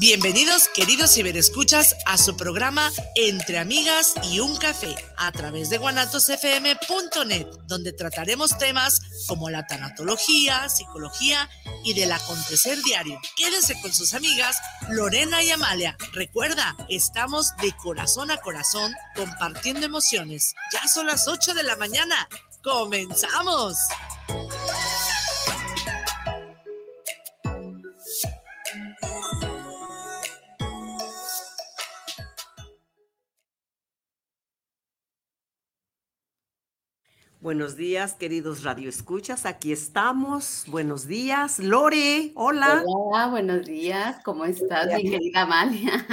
Bienvenidos, queridos ciberescuchas, a su programa Entre Amigas y un Café a través de guanatosfm.net, donde trataremos temas como la tanatología, psicología y del acontecer diario. Quédense con sus amigas Lorena y Amalia. Recuerda, estamos de corazón a corazón compartiendo emociones. Ya son las 8 de la mañana. ¡Comenzamos! Buenos días, queridos radioescuchas. Aquí estamos. Buenos días. Lore, hola. Hola, buenos días. ¿Cómo estás, mi querida Amalia?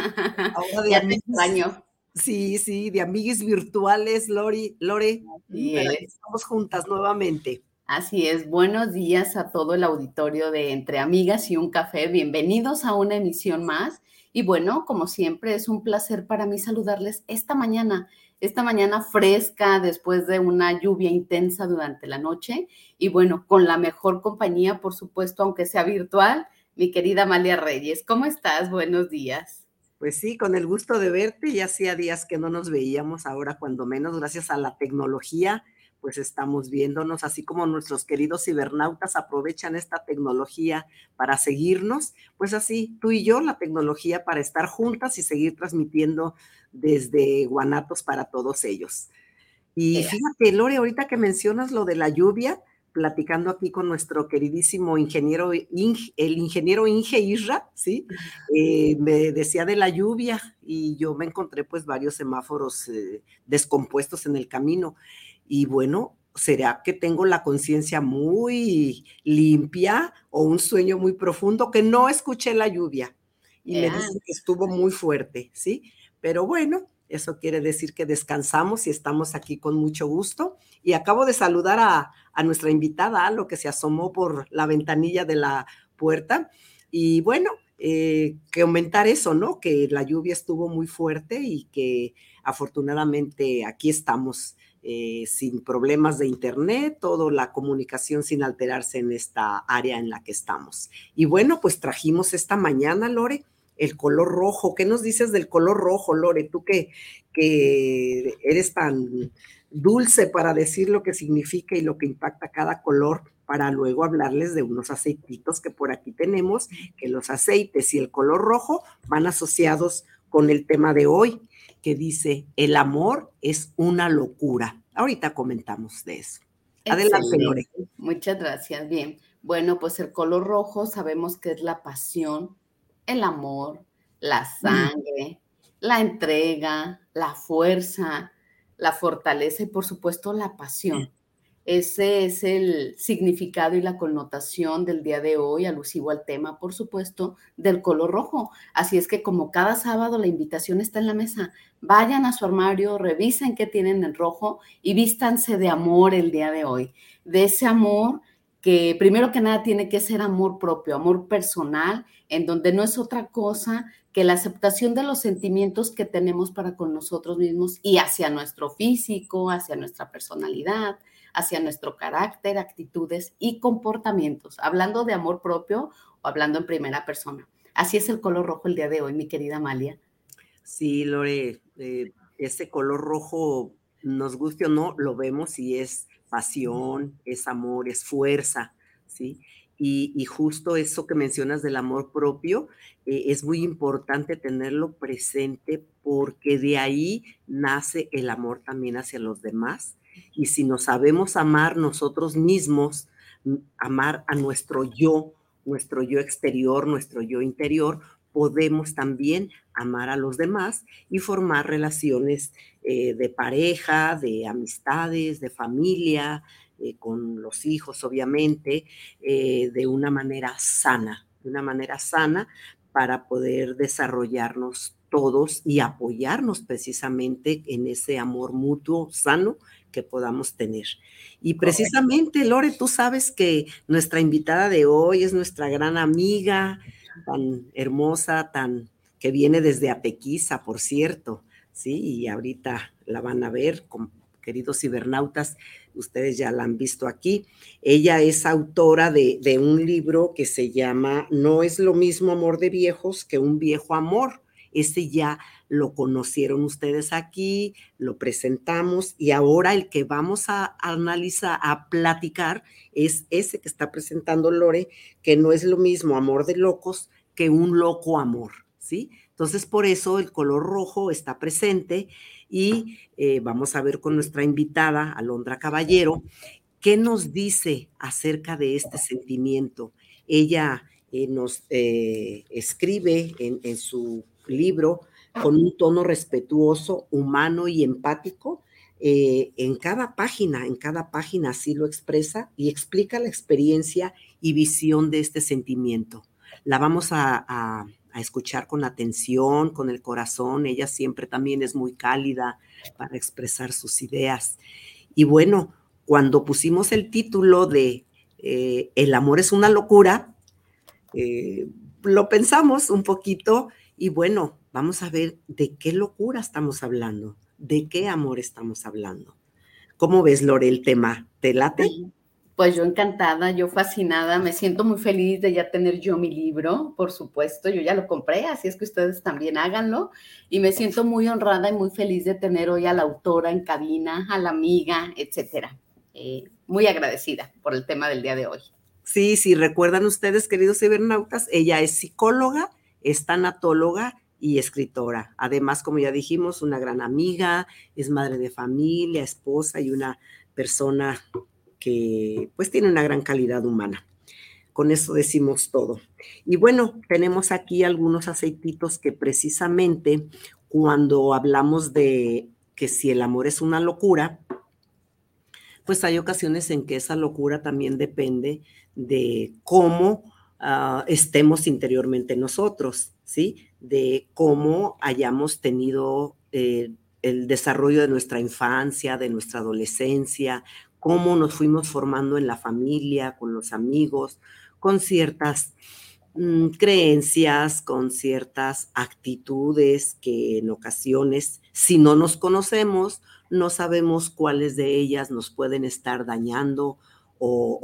ya te extraño. Sí, sí, de amiguis virtuales, Lori, Lore. Estamos juntas nuevamente. Así es. Buenos días a todo el auditorio de Entre Amigas y un Café. Bienvenidos a una emisión más. Y bueno, como siempre, es un placer para mí saludarles esta mañana esta mañana fresca después de una lluvia intensa durante la noche y bueno, con la mejor compañía, por supuesto, aunque sea virtual, mi querida Amalia Reyes. ¿Cómo estás? Buenos días. Pues sí, con el gusto de verte. Ya hacía días que no nos veíamos, ahora cuando menos, gracias a la tecnología, pues estamos viéndonos, así como nuestros queridos cibernautas aprovechan esta tecnología para seguirnos, pues así tú y yo, la tecnología para estar juntas y seguir transmitiendo desde Guanatos para todos ellos. Y fíjate, Lore, ahorita que mencionas lo de la lluvia, platicando aquí con nuestro queridísimo ingeniero, el ingeniero Inge Isra, ¿sí? Eh, me decía de la lluvia y yo me encontré pues varios semáforos eh, descompuestos en el camino. Y bueno, ¿será que tengo la conciencia muy limpia o un sueño muy profundo que no escuché la lluvia? Y me dice que estuvo muy fuerte, ¿sí? Pero bueno, eso quiere decir que descansamos y estamos aquí con mucho gusto. Y acabo de saludar a, nuestra invitada, a lo que se asomó por la ventanilla de la puerta. Y bueno, eh, que aumentar eso, ¿no? Que la lluvia estuvo muy fuerte y que afortunadamente aquí estamos eh, sin problemas de internet, toda la comunicación sin alterarse en esta área en la que estamos. Y bueno, pues trajimos esta mañana, Lore, el color rojo. ¿Qué nos dices del color rojo, Lore? Tú que, que eres tan dulce para decir lo que significa y lo que impacta cada color, para luego hablarles de unos aceititos que por aquí tenemos, que los aceites y el color rojo van asociados con el tema de hoy, que dice, el amor es una locura. Ahorita comentamos de eso. Adelante, Lore. Muchas gracias. Bien. Bueno, pues el color rojo sabemos que es la pasión, el amor, la mm. sangre, la entrega, la fuerza, la fortaleza y por supuesto la pasión. Ese es el significado y la connotación del día de hoy, alusivo al tema, por supuesto, del color rojo. Así es que como cada sábado la invitación está en la mesa, vayan a su armario, revisen qué tienen en rojo y vístanse de amor el día de hoy. De ese amor que primero que nada tiene que ser amor propio, amor personal, en donde no es otra cosa que la aceptación de los sentimientos que tenemos para con nosotros mismos y hacia nuestro físico, hacia nuestra personalidad, hacia nuestro carácter, actitudes y comportamientos, hablando de amor propio o hablando en primera persona. Así es el color rojo el día de hoy, mi querida Amalia. Sí, Lore, eh, ese color rojo, nos guste o no, lo vemos y es pasión, es amor, es fuerza, ¿sí? Y, justo eso que mencionas del amor propio, eh, es muy importante tenerlo presente porque de ahí nace el amor también hacia los demás. Y si nos sabemos amar nosotros mismos, amar a nuestro yo, nuestro yo exterior, nuestro yo interior, podemos también amar a los demás y formar relaciones eh, de pareja, de amistades, de familia, eh, con los hijos, obviamente, eh, de una manera sana, de una manera sana para poder desarrollarnos todos y apoyarnos precisamente en ese amor mutuo sano que podamos tener. Y precisamente, Lore, tú sabes que nuestra invitada de hoy es nuestra gran amiga, tan hermosa, tan que viene desde Apequiza, por cierto, sí, y ahorita la van a ver, queridos cibernautas, ustedes ya la han visto aquí. Ella es autora de, de un libro que se llama No es lo mismo amor de viejos que un viejo amor. Ese ya lo conocieron ustedes aquí, lo presentamos y ahora el que vamos a analizar, a platicar, es ese que está presentando Lore, que no es lo mismo amor de locos que un loco amor, ¿sí? Entonces, por eso el color rojo está presente y eh, vamos a ver con nuestra invitada, Alondra Caballero, qué nos dice acerca de este sentimiento. Ella eh, nos eh, escribe en, su libro con un tono respetuoso, humano y empático. en cada página, en cada página así lo expresa y explica la experiencia y visión de este sentimiento. La vamos a a escuchar con atención, con el corazón. Ella siempre también es muy cálida para expresar sus ideas. Y bueno, cuando pusimos el título de eh, El amor es una locura, eh, lo pensamos un poquito y bueno, vamos a ver de qué locura estamos hablando, de qué amor estamos hablando. ¿Cómo ves, Lore, el tema? ¿Te late? Pues yo encantada, yo fascinada, me siento muy feliz de ya tener yo mi libro, por supuesto, yo ya lo compré, así es que ustedes también háganlo. Y me siento muy honrada y muy feliz de tener hoy a la autora en cabina, a la amiga, etcétera. Eh, muy agradecida por el tema del día de hoy. Sí, sí, recuerdan ustedes, queridos cibernautas, ella es psicóloga, es tanatóloga y escritora. Además, como ya dijimos, una gran amiga, es madre de familia, esposa y una persona que pues tiene una gran calidad humana. Con eso decimos todo. Y bueno, tenemos aquí algunos aceititos que precisamente cuando hablamos de que si el amor es una locura, pues hay ocasiones en que esa locura también depende de cómo ah, estemos interiormente nosotros, ¿sí? De cómo hayamos tenido eh, el desarrollo de nuestra infancia, de nuestra adolescencia, cómo nos fuimos formando en la familia, con los amigos, con ciertas mm, creencias, con ciertas actitudes que en ocasiones, si no nos conocemos, no sabemos cuáles de ellas nos pueden estar dañando o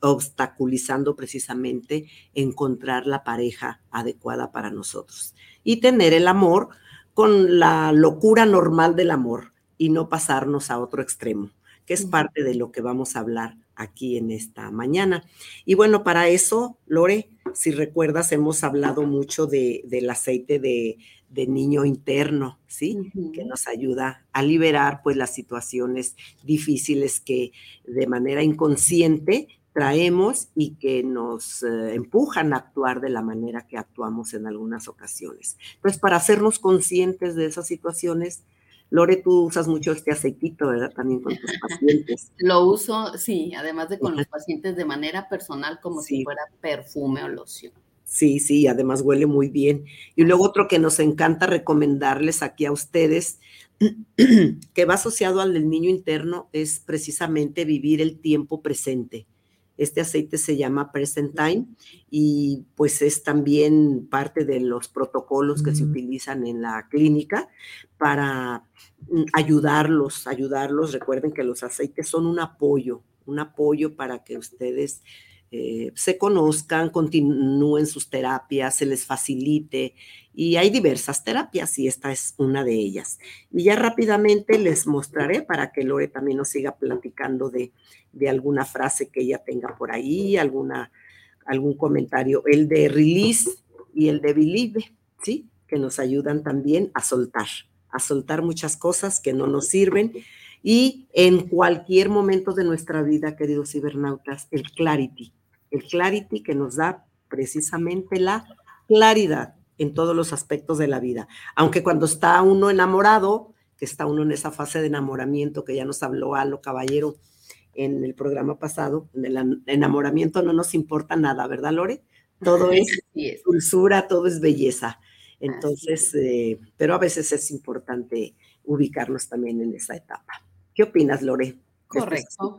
obstaculizando precisamente encontrar la pareja adecuada para nosotros. Y tener el amor con la locura normal del amor y no pasarnos a otro extremo que es parte de lo que vamos a hablar aquí en esta mañana. Y bueno, para eso, Lore, si recuerdas, hemos hablado mucho de, del aceite de, niño interno, ¿sí? Que nos ayuda a liberar pues las situaciones difíciles que de manera inconsciente traemos y que nos eh, empujan a actuar de la manera que actuamos en algunas ocasiones. Entonces, para hacernos conscientes de esas situaciones, Lore, tú usas mucho este aceitito, ¿verdad? También con tus pacientes. Lo uso, sí, además de con los pacientes de manera personal, como si fuera perfume o loción. Sí, sí, además huele muy bien. Y luego otro que nos encanta recomendarles aquí a ustedes, que va asociado al del niño interno, es precisamente vivir el tiempo presente. Este aceite se llama Present Time y pues es también parte de los protocolos que se utilizan en la clínica para mm, ayudarlos, ayudarlos. Recuerden que los aceites son un apoyo, un apoyo para que ustedes eh, se conozcan, continúen sus terapias, se les facilite. Y hay diversas terapias y esta es una de ellas. Y ya rápidamente les mostraré para que Lore también nos siga platicando de, de alguna frase que ella tenga por ahí, alguna, algún comentario. El de release y el de believe, ¿sí? Que nos ayudan también a soltar, a soltar muchas cosas que no nos sirven y en cualquier momento de nuestra vida, queridos cibernautas, el clarity, el clarity que nos da precisamente la claridad en todos los aspectos de la vida. Aunque cuando está uno enamorado, que está uno en esa fase de enamoramiento que ya nos habló Alo Caballero en el programa pasado, en el enamoramiento no nos importa nada, ¿verdad, Lore? Todo es, dulzura, todo es belleza. Entonces, eh, pero a veces es importante ubicarnos también en esa etapa. ¿Qué opinas, Lore? Correcto.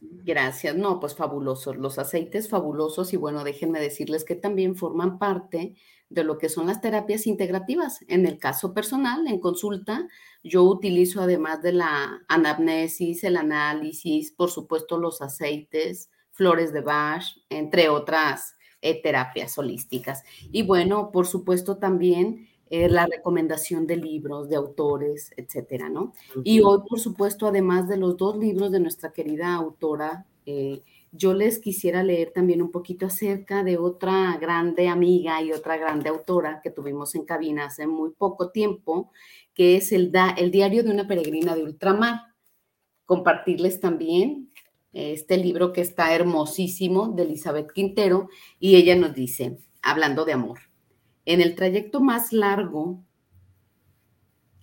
Gracias. No, pues fabulosos. Los aceites fabulosos y bueno, déjenme decirles que también forman parte de lo que son las terapias integrativas. En el caso personal, en consulta, yo utilizo además de la anamnesis, el análisis, por supuesto los aceites, flores de Bach, entre otras eh, terapias holísticas. Y bueno, por supuesto también eh, la recomendación de libros, de autores, etcétera, ¿no? Y hoy, por supuesto, además de los dos libros de nuestra querida autora, eh, yo les quisiera leer también un poquito acerca de otra grande amiga y otra grande autora que tuvimos en cabina hace muy poco tiempo, que es el, da, el diario de una peregrina de ultramar. Compartirles también este libro que está hermosísimo de Elizabeth Quintero y ella nos dice, hablando de amor. En el trayecto más largo,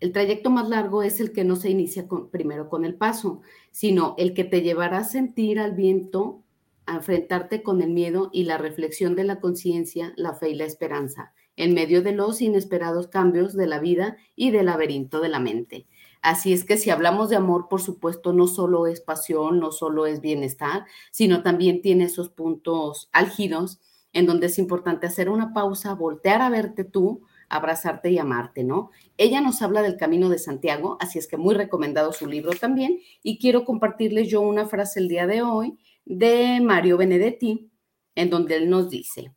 el trayecto más largo es el que no se inicia primero con el paso, sino el que te llevará a sentir al viento, a enfrentarte con el miedo y la reflexión de la conciencia, la fe y la esperanza, en medio de los inesperados cambios de la vida y del laberinto de la mente. Así es que si hablamos de amor, por supuesto, no solo es pasión, no solo es bienestar, sino también tiene esos puntos álgidos en donde es importante hacer una pausa, voltear a verte tú, abrazarte y amarte, ¿no? Ella nos habla del camino de Santiago, así es que muy recomendado su libro también, y quiero compartirles yo una frase el día de hoy de Mario Benedetti, en donde él nos dice,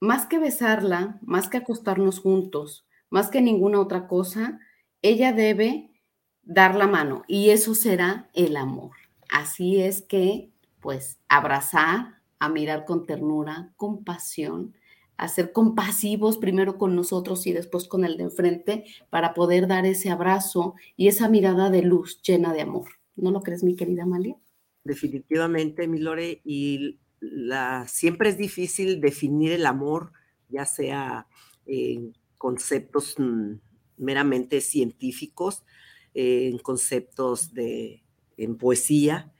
más que besarla, más que acostarnos juntos, más que ninguna otra cosa, ella debe dar la mano y eso será el amor. Así es que, pues, abrazar, a mirar con ternura, compasión, a ser compasivos primero con nosotros y después con el de enfrente para poder dar ese abrazo y esa mirada de luz llena de amor. ¿No lo crees, mi querida Amalia? Definitivamente, mi Lore, y la, siempre es difícil definir el amor, ya sea en conceptos mm, meramente científicos, en conceptos de en poesía,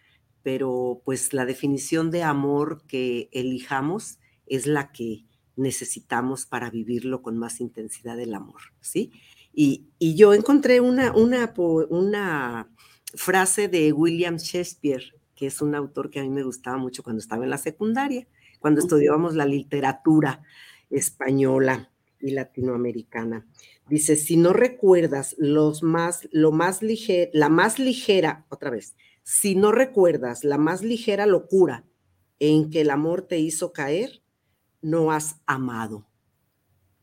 pero pues la definición de amor que elijamos es la que necesitamos para vivirlo con más intensidad el amor, ¿sí? Y, yo encontré una, una, una frase de William Shakespeare, que es un autor que a mí me gustaba mucho cuando estaba en la secundaria, cuando estudiábamos la literatura española y latinoamericana. Dice, si no recuerdas los más, lo más ligera, la más ligera, otra vez, si no recuerdas la más ligera locura en que el amor te hizo caer, no has amado.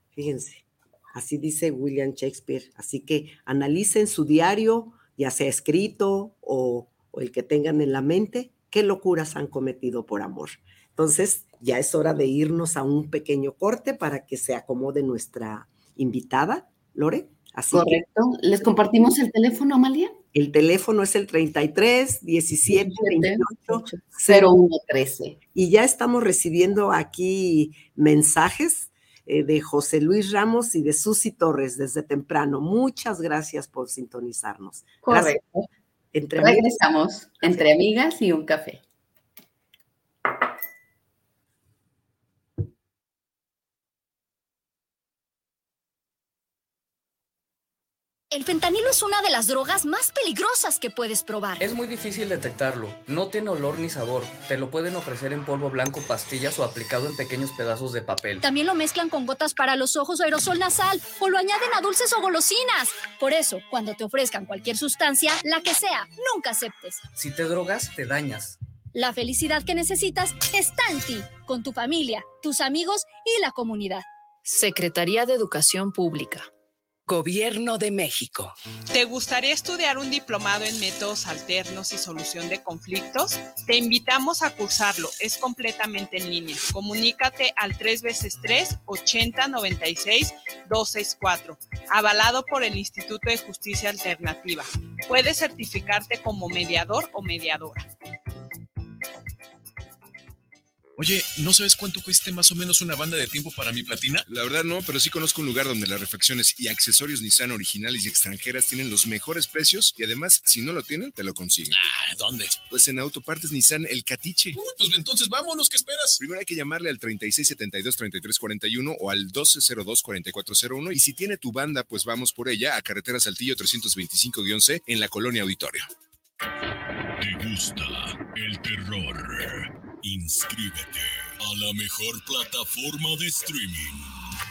Fíjense, así dice William Shakespeare. Así que analicen su diario, ya sea escrito o, el que tengan en la mente, qué locuras han cometido por amor. Entonces, ya es hora de irnos a un pequeño corte para que se acomode nuestra invitada, Lore. Correcto. ¿Les compartimos el teléfono, Amalia? El teléfono es el 33 17 28 01 13. Y ya estamos recibiendo aquí mensajes eh, de José Luis Ramos y de Susi Torres desde temprano. Muchas gracias por sintonizarnos. Correcto. Entre Regresamos entre amigas y un café. El fentanilo es una de las drogas más peligrosas que puedes probar. Es muy difícil detectarlo. No tiene olor ni sabor. Te lo pueden ofrecer en polvo blanco, pastillas o aplicado en pequeños pedazos de papel. También lo mezclan con gotas para los ojos o aerosol nasal o lo añaden a dulces o golosinas. Por eso, cuando te ofrezcan cualquier sustancia, la que sea, nunca aceptes. Si te drogas, te dañas. La felicidad que necesitas está en ti, con tu familia, tus amigos y la comunidad. Secretaría de Educación Pública. Gobierno de México. ¿Te gustaría estudiar un diplomado en métodos alternos y solución de conflictos? Te invitamos a cursarlo. Es completamente en línea. Comunícate al 3 veces 3 80 96 264, avalado por el Instituto de Justicia Alternativa. Puedes certificarte como mediador o mediadora. Oye, ¿no sabes cuánto cueste más o menos una banda de tiempo para mi platina? La verdad no, pero sí conozco un lugar donde las refacciones y accesorios Nissan originales y extranjeras tienen los mejores precios y además, si no lo tienen, te lo consiguen. Ah, ¿dónde? Pues en Autopartes Nissan El Catiche. Uh, pues entonces vámonos, ¿qué esperas? Primero hay que llamarle al 3672-3341 o al 1202-4401 y si tiene tu banda, pues vamos por ella a Carretera Saltillo 325-C en la Colonia Auditorio. ¿Te gusta el terror? Inscríbete a la mejor plataforma de streaming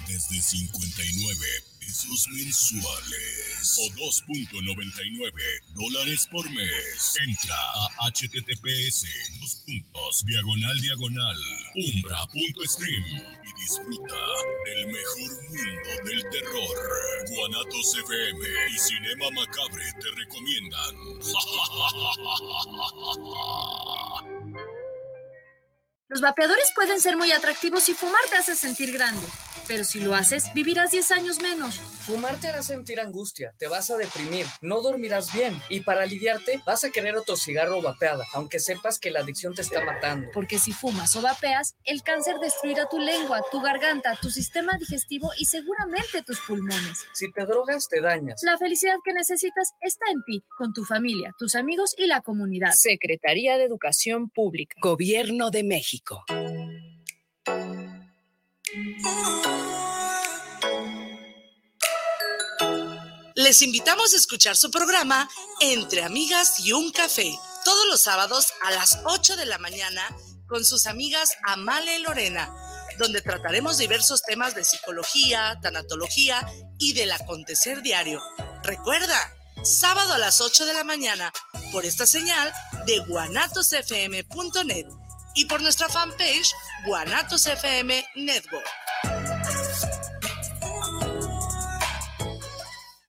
desde 59 pesos mensuales o 2.99 dólares por mes. Entra a https dos puntos diagonal diagonal umbra.stream y disfruta del mejor mundo del terror. Guanatos FM y Cinema Macabre te recomiendan. Los vapeadores pueden ser muy atractivos y fumar te hace sentir grande, pero si lo haces, vivirás 10 años menos. Fumar te hará sentir angustia, te vas a deprimir, no dormirás bien y para aliviarte vas a querer otro cigarro vapeada, aunque sepas que la adicción te está matando. Porque si fumas o vapeas, el cáncer destruirá tu lengua, tu garganta, tu sistema digestivo y seguramente tus pulmones. Si te drogas, te dañas. La felicidad que necesitas está en ti, con tu familia, tus amigos y la comunidad. Secretaría de Educación Pública. Gobierno de México. Les invitamos a escuchar su programa Entre Amigas y un Café, todos los sábados a las 8 de la mañana con sus amigas Amale y Lorena, donde trataremos diversos temas de psicología, tanatología y del acontecer diario. Recuerda, sábado a las 8 de la mañana, por esta señal de guanatosfm.net y por nuestra fanpage Guanatos FM Network.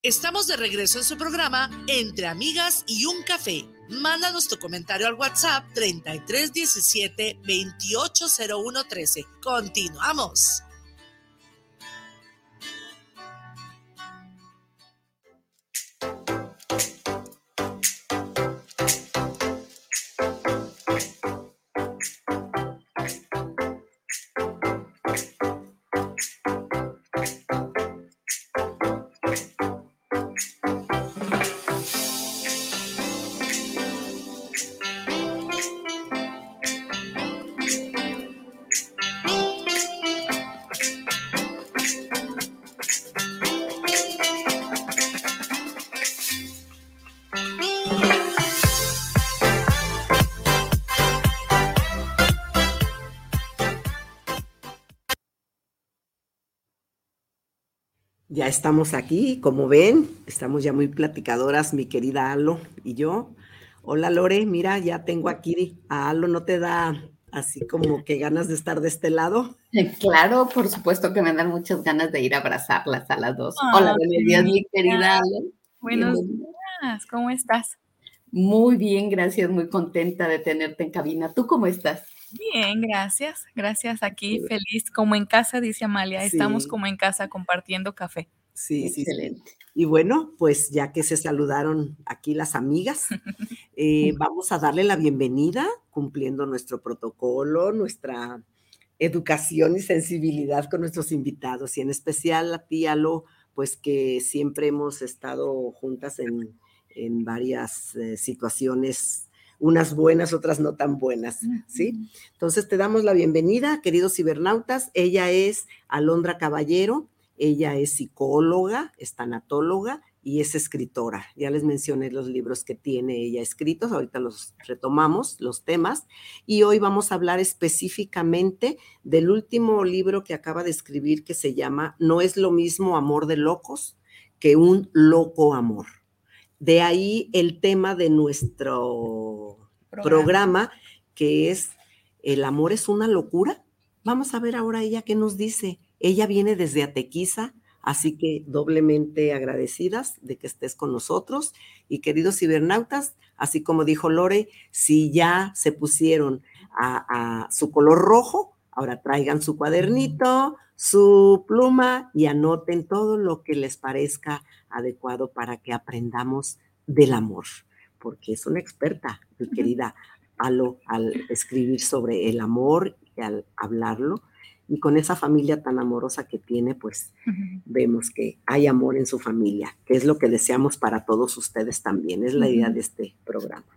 Estamos de regreso en su programa Entre Amigas y un Café. Mándanos tu comentario al WhatsApp 3317 280113. Continuamos. Ya estamos aquí, como ven, estamos ya muy platicadoras, mi querida Alo y yo. Hola Lore, mira, ya tengo aquí a Alo, ¿no te da así como que ganas de estar de este lado? Claro, por supuesto que me dan muchas ganas de ir a abrazarlas a las dos. Hola, buenos días, mi querida Alo. Buenos días, ¿cómo estás? Muy bien, gracias, muy contenta de tenerte en cabina. ¿Tú cómo estás? Bien, gracias. Gracias aquí, feliz, como en casa, dice Amalia. Estamos como en casa compartiendo café. Sí, sí, excelente. Y bueno, pues ya que se saludaron aquí las amigas, eh, vamos a darle la bienvenida cumpliendo nuestro protocolo, nuestra educación y sensibilidad con nuestros invitados y en especial a ti, Alo, pues que siempre hemos estado juntas en, en varias eh, situaciones unas buenas, otras no tan buenas, ¿sí? Entonces te damos la bienvenida, queridos cibernautas. Ella es Alondra Caballero, ella es psicóloga, es tanatóloga y es escritora. Ya les mencioné los libros que tiene ella escritos, ahorita los retomamos, los temas, y hoy vamos a hablar específicamente del último libro que acaba de escribir que se llama No es lo mismo amor de locos que un loco amor. De ahí el tema de nuestro programa, que es el amor es una locura. Vamos a ver ahora ella qué nos dice. Ella viene desde Atequiza, así que doblemente agradecidas de que estés con nosotros. Y queridos cibernautas, así como dijo Lore, si ya se pusieron a, a su color rojo, ahora traigan su cuadernito, su pluma y anoten todo lo que les parezca adecuado para que aprendamos del amor, porque es una experta, mi querida al escribir sobre el amor y al hablarlo. Y con esa familia tan amorosa que tiene, pues vemos que hay amor en su familia, que es lo que deseamos para todos ustedes también, es la idea de este programa.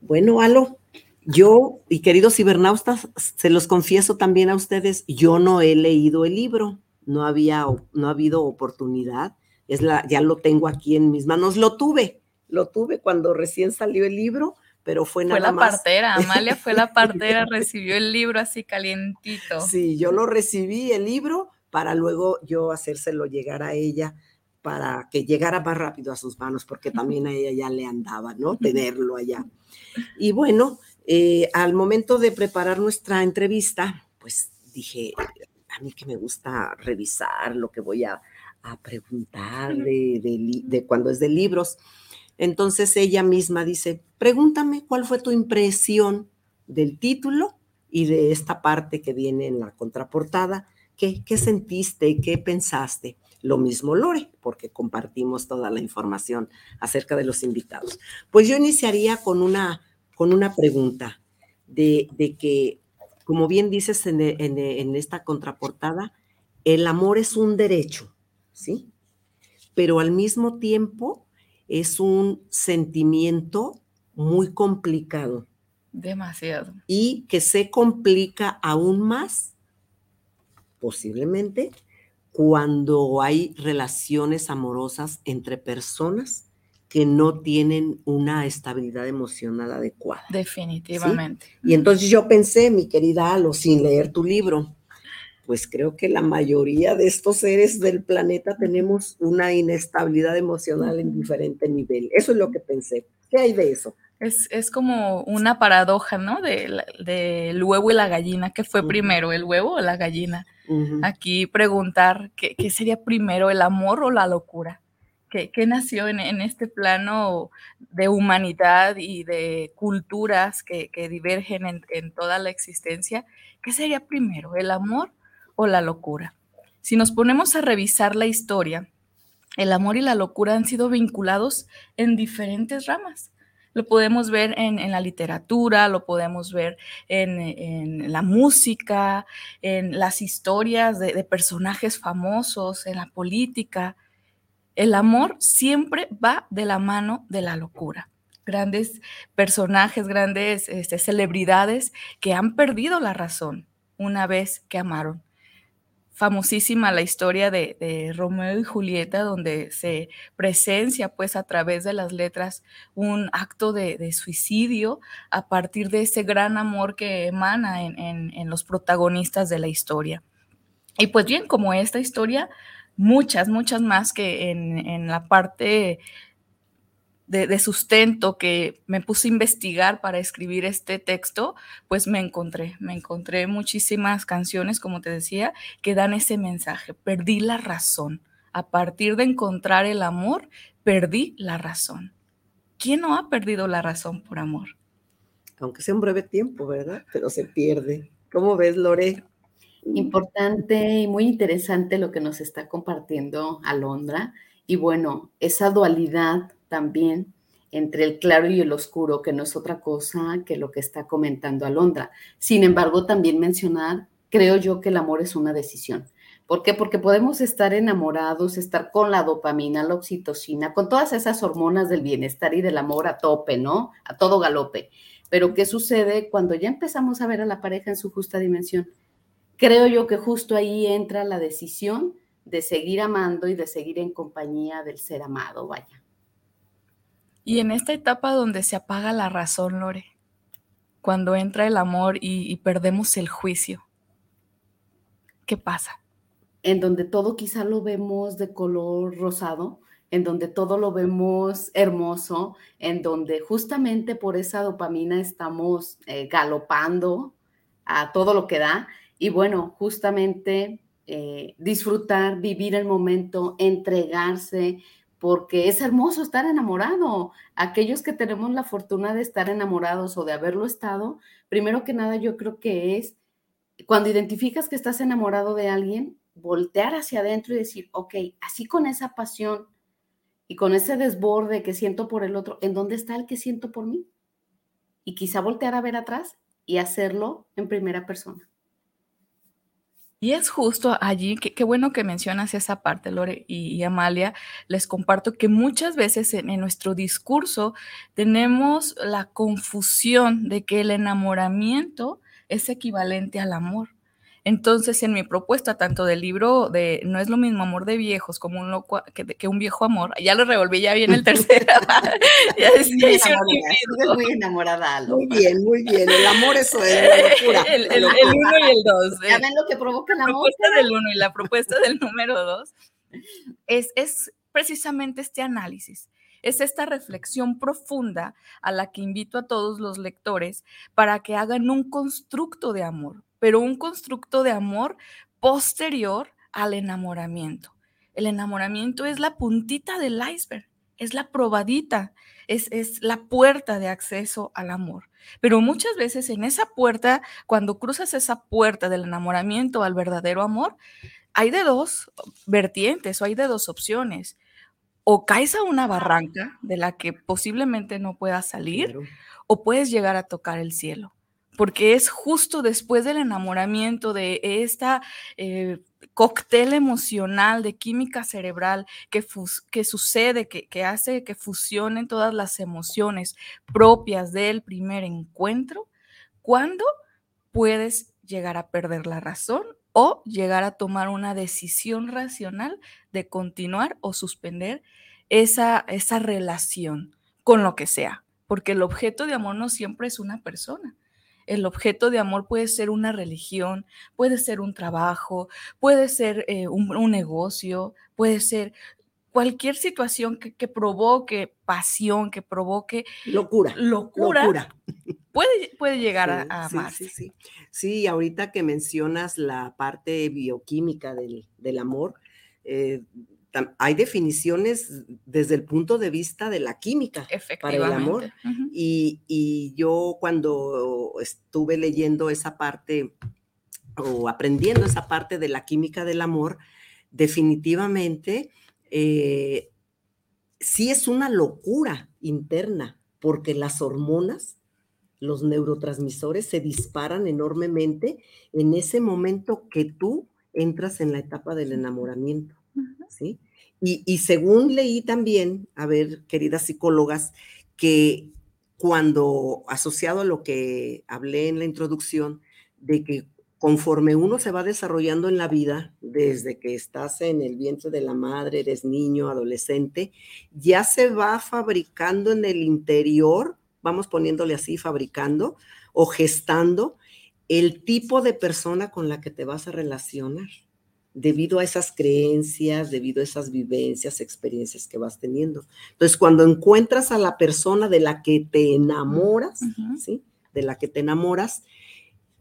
Bueno, Alo, yo y queridos cibernautas, se los confieso también a ustedes, yo no he leído el libro, no había, no ha habido oportunidad, es la, ya lo tengo aquí en mis manos, lo tuve, lo tuve cuando recién salió el libro, pero fue nada Fue la más. partera, Amalia fue la partera, recibió el libro así calientito. Sí, yo lo recibí el libro para luego yo hacérselo llegar a ella para que llegara más rápido a sus manos, porque también a ella ya le andaba, ¿no? Tenerlo allá. Y bueno, eh, al momento de preparar nuestra entrevista, pues dije, a mí que me gusta revisar lo que voy a, a preguntar de, de, de cuando es de libros. Entonces ella misma dice, pregúntame cuál fue tu impresión del título y de esta parte que viene en la contraportada. ¿Qué, qué sentiste? ¿Qué pensaste? Lo mismo Lore, porque compartimos toda la información acerca de los invitados. Pues yo iniciaría con una, con una pregunta de, de que, como bien dices en, en, en esta contraportada, el amor es un derecho, ¿sí? Pero al mismo tiempo es un sentimiento muy complicado. Demasiado. Y que se complica aún más, posiblemente, cuando hay relaciones amorosas entre personas que no tienen una estabilidad emocional adecuada. Definitivamente. ¿sí? Y entonces yo pensé, mi querida Alo, sin leer tu libro, pues creo que la mayoría de estos seres del planeta tenemos una inestabilidad emocional en diferente nivel. Eso es lo que pensé. ¿Qué hay de eso? Es, es como una paradoja, ¿no? Del de, de huevo y la gallina. ¿Qué fue uh -huh. primero, el huevo o la gallina? Uh -huh. Aquí preguntar ¿qué, ¿qué, sería primero, el amor o la locura. ¿Qué, qué nació en, este plano de humanidad y de culturas que, que divergen en, toda la existencia? ¿Qué sería primero, el amor o la locura. Si nos ponemos a revisar la historia, el amor y la locura han sido vinculados en diferentes ramas. Lo podemos ver en, la literatura, lo podemos ver en, la música, en las historias de personajes famosos, en la política. El amor siempre va de la mano de la locura grandes personajes, grandes este, celebridades que han perdido la razón una vez que amaron famosísima la historia de, Romeo y Julieta, donde se presencia pues a través de las letras un acto de, suicidio a partir de ese gran amor que emana en, los protagonistas de la historia. Y pues bien, como esta historia, muchas, muchas más que en, en la parte de, sustento que me puse a investigar para escribir este texto, pues me encontré, me encontré muchísimas canciones, como te decía, que dan ese mensaje, perdí la razón. A partir de encontrar el amor, perdí la razón. ¿Quién no ha perdido la razón por amor? Aunque sea un breve tiempo, ¿verdad? Pero se pierde. ¿Cómo ves, Lore? Importante y muy interesante lo que nos está compartiendo Alondra. Y bueno, esa dualidad también entre el claro y el oscuro, que no es otra cosa que lo que está comentando Alondra. Sin embargo, también mencionar, creo yo que el amor es una decisión. ¿Por qué? Porque podemos estar enamorados, estar con la dopamina, la oxitocina, con todas esas hormonas del bienestar y del amor a tope, ¿no? A todo galope. Pero ¿qué sucede cuando ya empezamos a ver a la pareja en su justa dimensión? Creo yo que justo ahí entra la decisión de seguir amando y de seguir en compañía del ser amado, vaya. Y en esta etapa donde se apaga la razón, Lore, cuando entra el amor y, y, perdemos el juicio, ¿qué pasa? En donde todo quizá lo vemos de color rosado, en donde todo lo vemos hermoso, en donde justamente por esa dopamina estamos eh, galopando a todo lo que da. Y bueno, justamente eh, disfrutar, vivir el momento, entregarse, porque es hermoso estar enamorado. Aquellos que tenemos la fortuna de estar enamorados o de haberlo estado, primero que nada yo creo que es cuando identificas que estás enamorado de alguien, voltear hacia adentro y decir, ok, así con esa pasión y con ese desborde que siento por el otro, ¿en dónde está el que siento por mí? Y quizá voltear a ver atrás y hacerlo en primera persona. Y es justo allí, qué bueno que mencionas esa parte, Lore y, Amalia. Les comparto que muchas veces en, nuestro discurso tenemos la confusión de que el enamoramiento es equivalente al amor. Entonces, en mi propuesta, tanto del libro de No es lo mismo amor de viejos como un loco, que, un viejo amor, ya lo revolví, ya viene el tercero. ya, muy, muy enamorada. Muy bien, muy bien. El amor eso es la locura. El, el, uno y el dos. Ya ven lo que provoca el amor. La propuesta del uno y la propuesta del número dos es, es precisamente este análisis es esta reflexión profunda a la que invito a todos los lectores para que hagan un constructo de amor, pero un constructo de amor posterior al enamoramiento. El enamoramiento es la puntita del iceberg, es la probadita, es, es, la puerta de acceso al amor. Pero muchas veces en esa puerta, cuando cruzas esa puerta del enamoramiento al verdadero amor, hay de dos vertientes o hay de dos opciones o caes a una barranca de la que posiblemente no puedas salir o puedes llegar a tocar el cielo. Porque es justo después del enamoramiento, de esta eh, cóctel emocional, de química cerebral que, sucede, que, que hace que fusionen todas las emociones propias del primer encuentro, cuando puedes llegar a perder la razón o llegar a tomar una decisión racional de continuar o suspender esa, esa relación con lo que sea, porque el objeto de amor no siempre es una persona. El objeto de amor puede ser una religión, puede ser un trabajo, puede ser eh, un, negocio, puede ser cualquier situación que, provoque pasión, que provoque locura. Locura. Puede, puede llegar a, a Sí, sí, sí, ahorita que mencionas la parte bioquímica del, amor, eh, hay definiciones desde el punto de vista de la química para el amor. y, yo cuando estuve leyendo esa parte o aprendiendo esa parte de la química del amor, definitivamente eh, sí es una locura interna, porque las hormonas, los neurotransmisores se disparan enormemente en ese momento que tú entras en la etapa del enamoramiento. ¿Sí? Y, según leí también, a ver, queridas psicólogas, que cuando, asociado a lo que hablé en la introducción, de que conforme uno se va desarrollando en la vida, desde que estás en el vientre de la madre, eres niño, adolescente, ya se va fabricando en el interior, vamos poniéndole así, fabricando o gestando el tipo de persona con la que te vas a relacionar debido a esas creencias, debido a esas vivencias, experiencias que vas teniendo. Entonces, cuando encuentras a la persona de la que te enamoras, ¿sí? De la que te enamoras,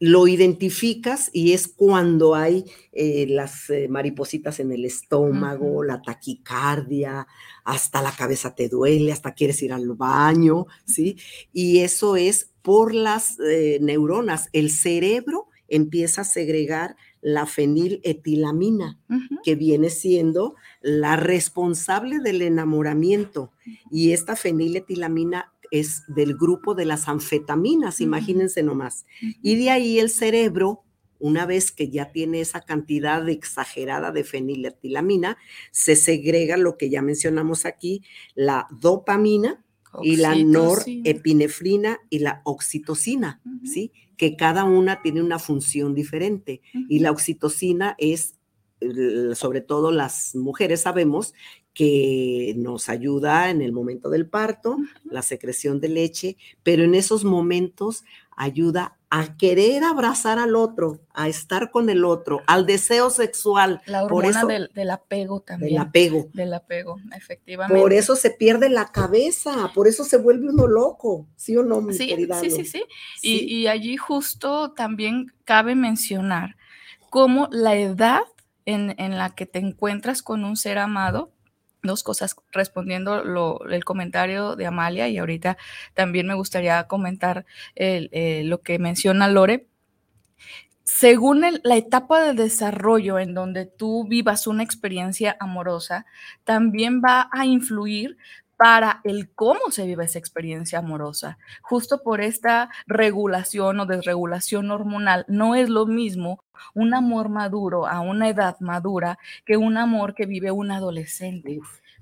lo identificas y es cuando hay eh, las eh, maripositas en el estómago, la taquicardia, hasta la cabeza te duele, hasta quieres ir al baño, ¿sí? Y eso es por las eh, neuronas. El cerebro empieza a segregar la feniletilamina, que viene siendo la responsable del enamoramiento. Y esta feniletilamina es del grupo de las anfetaminas, imagínense nomás. Y de ahí el cerebro, una vez que ya tiene esa cantidad exagerada de feniletilamina, se segrega lo que ya mencionamos aquí, la dopamina, y la norepinefrina y la oxitocina, ¿sí? Que cada una tiene una función diferente. Y la oxitocina es, sobre todo las mujeres sabemos que nos ayuda en el momento del parto, la secreción de leche, pero en esos momentos ayuda a querer abrazar al otro, a estar con el otro, al deseo sexual. La hormona del, apego también. Del apego. Del apego, efectivamente. Por eso se pierde la cabeza, por eso se vuelve uno loco, ¿sí o no, mi sí, querida? Sí, sí, sí. Y, y allí justo también cabe mencionar cómo la edad en, en la que te encuentras con un ser amado dos cosas respondiendo lo, el comentario de Amalia y ahorita también me gustaría comentar eh, lo que menciona Lore. Según la etapa de desarrollo en donde tú vivas una experiencia amorosa, también va a influir para el cómo se vive esa experiencia amorosa. Justo por esta regulación o desregulación hormonal, no es lo mismo un amor maduro a una edad madura que un amor que vive un adolescente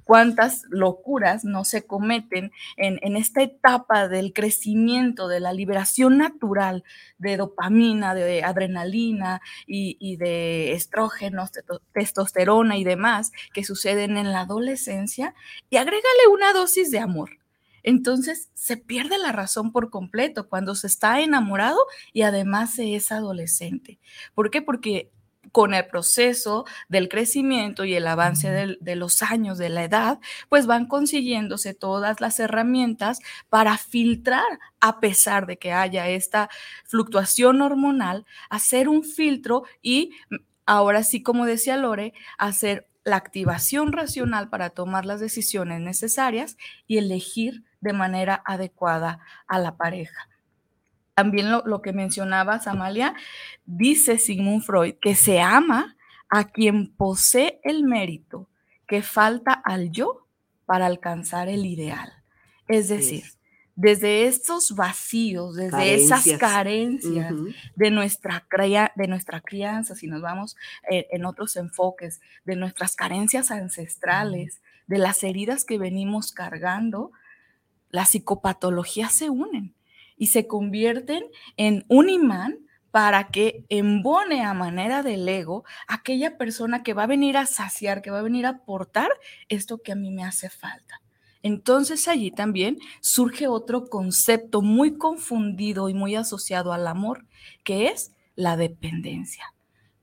cuántas locuras no se cometen en, esta etapa del crecimiento, de la liberación natural de dopamina, de adrenalina y, de estrógenos, testosterona y demás que suceden en la adolescencia, y agrégale una dosis de amor. Entonces se pierde la razón por completo cuando se está enamorado y además se es adolescente. ¿Por qué? Porque con el proceso del crecimiento y el avance de, los años de la edad, pues van consiguiéndose todas las herramientas para filtrar, a pesar de que haya esta fluctuación hormonal, hacer un filtro y mm, ahora sí, como decía Lore, hacer la activación racional para tomar las decisiones necesarias y elegir de manera adecuada a la pareja también lo, que mencionabas, Amalia, dice Sigmund Freud que se ama a quien posee el mérito que falta al yo para alcanzar el ideal. Es decir, desde estos vacíos, desde esas carencias. de, nuestra de nuestra crianza, si nos vamos eh, en otros enfoques, de nuestras carencias ancestrales, de las heridas que venimos cargando, las psicopatologías se unen y se convierten en un imán para que embone a manera del ego aquella persona que va a venir a saciar, que va a venir a aportar esto que a mí me hace falta. Entonces allí también surge otro concepto muy confundido y muy asociado al amor, que es la dependencia.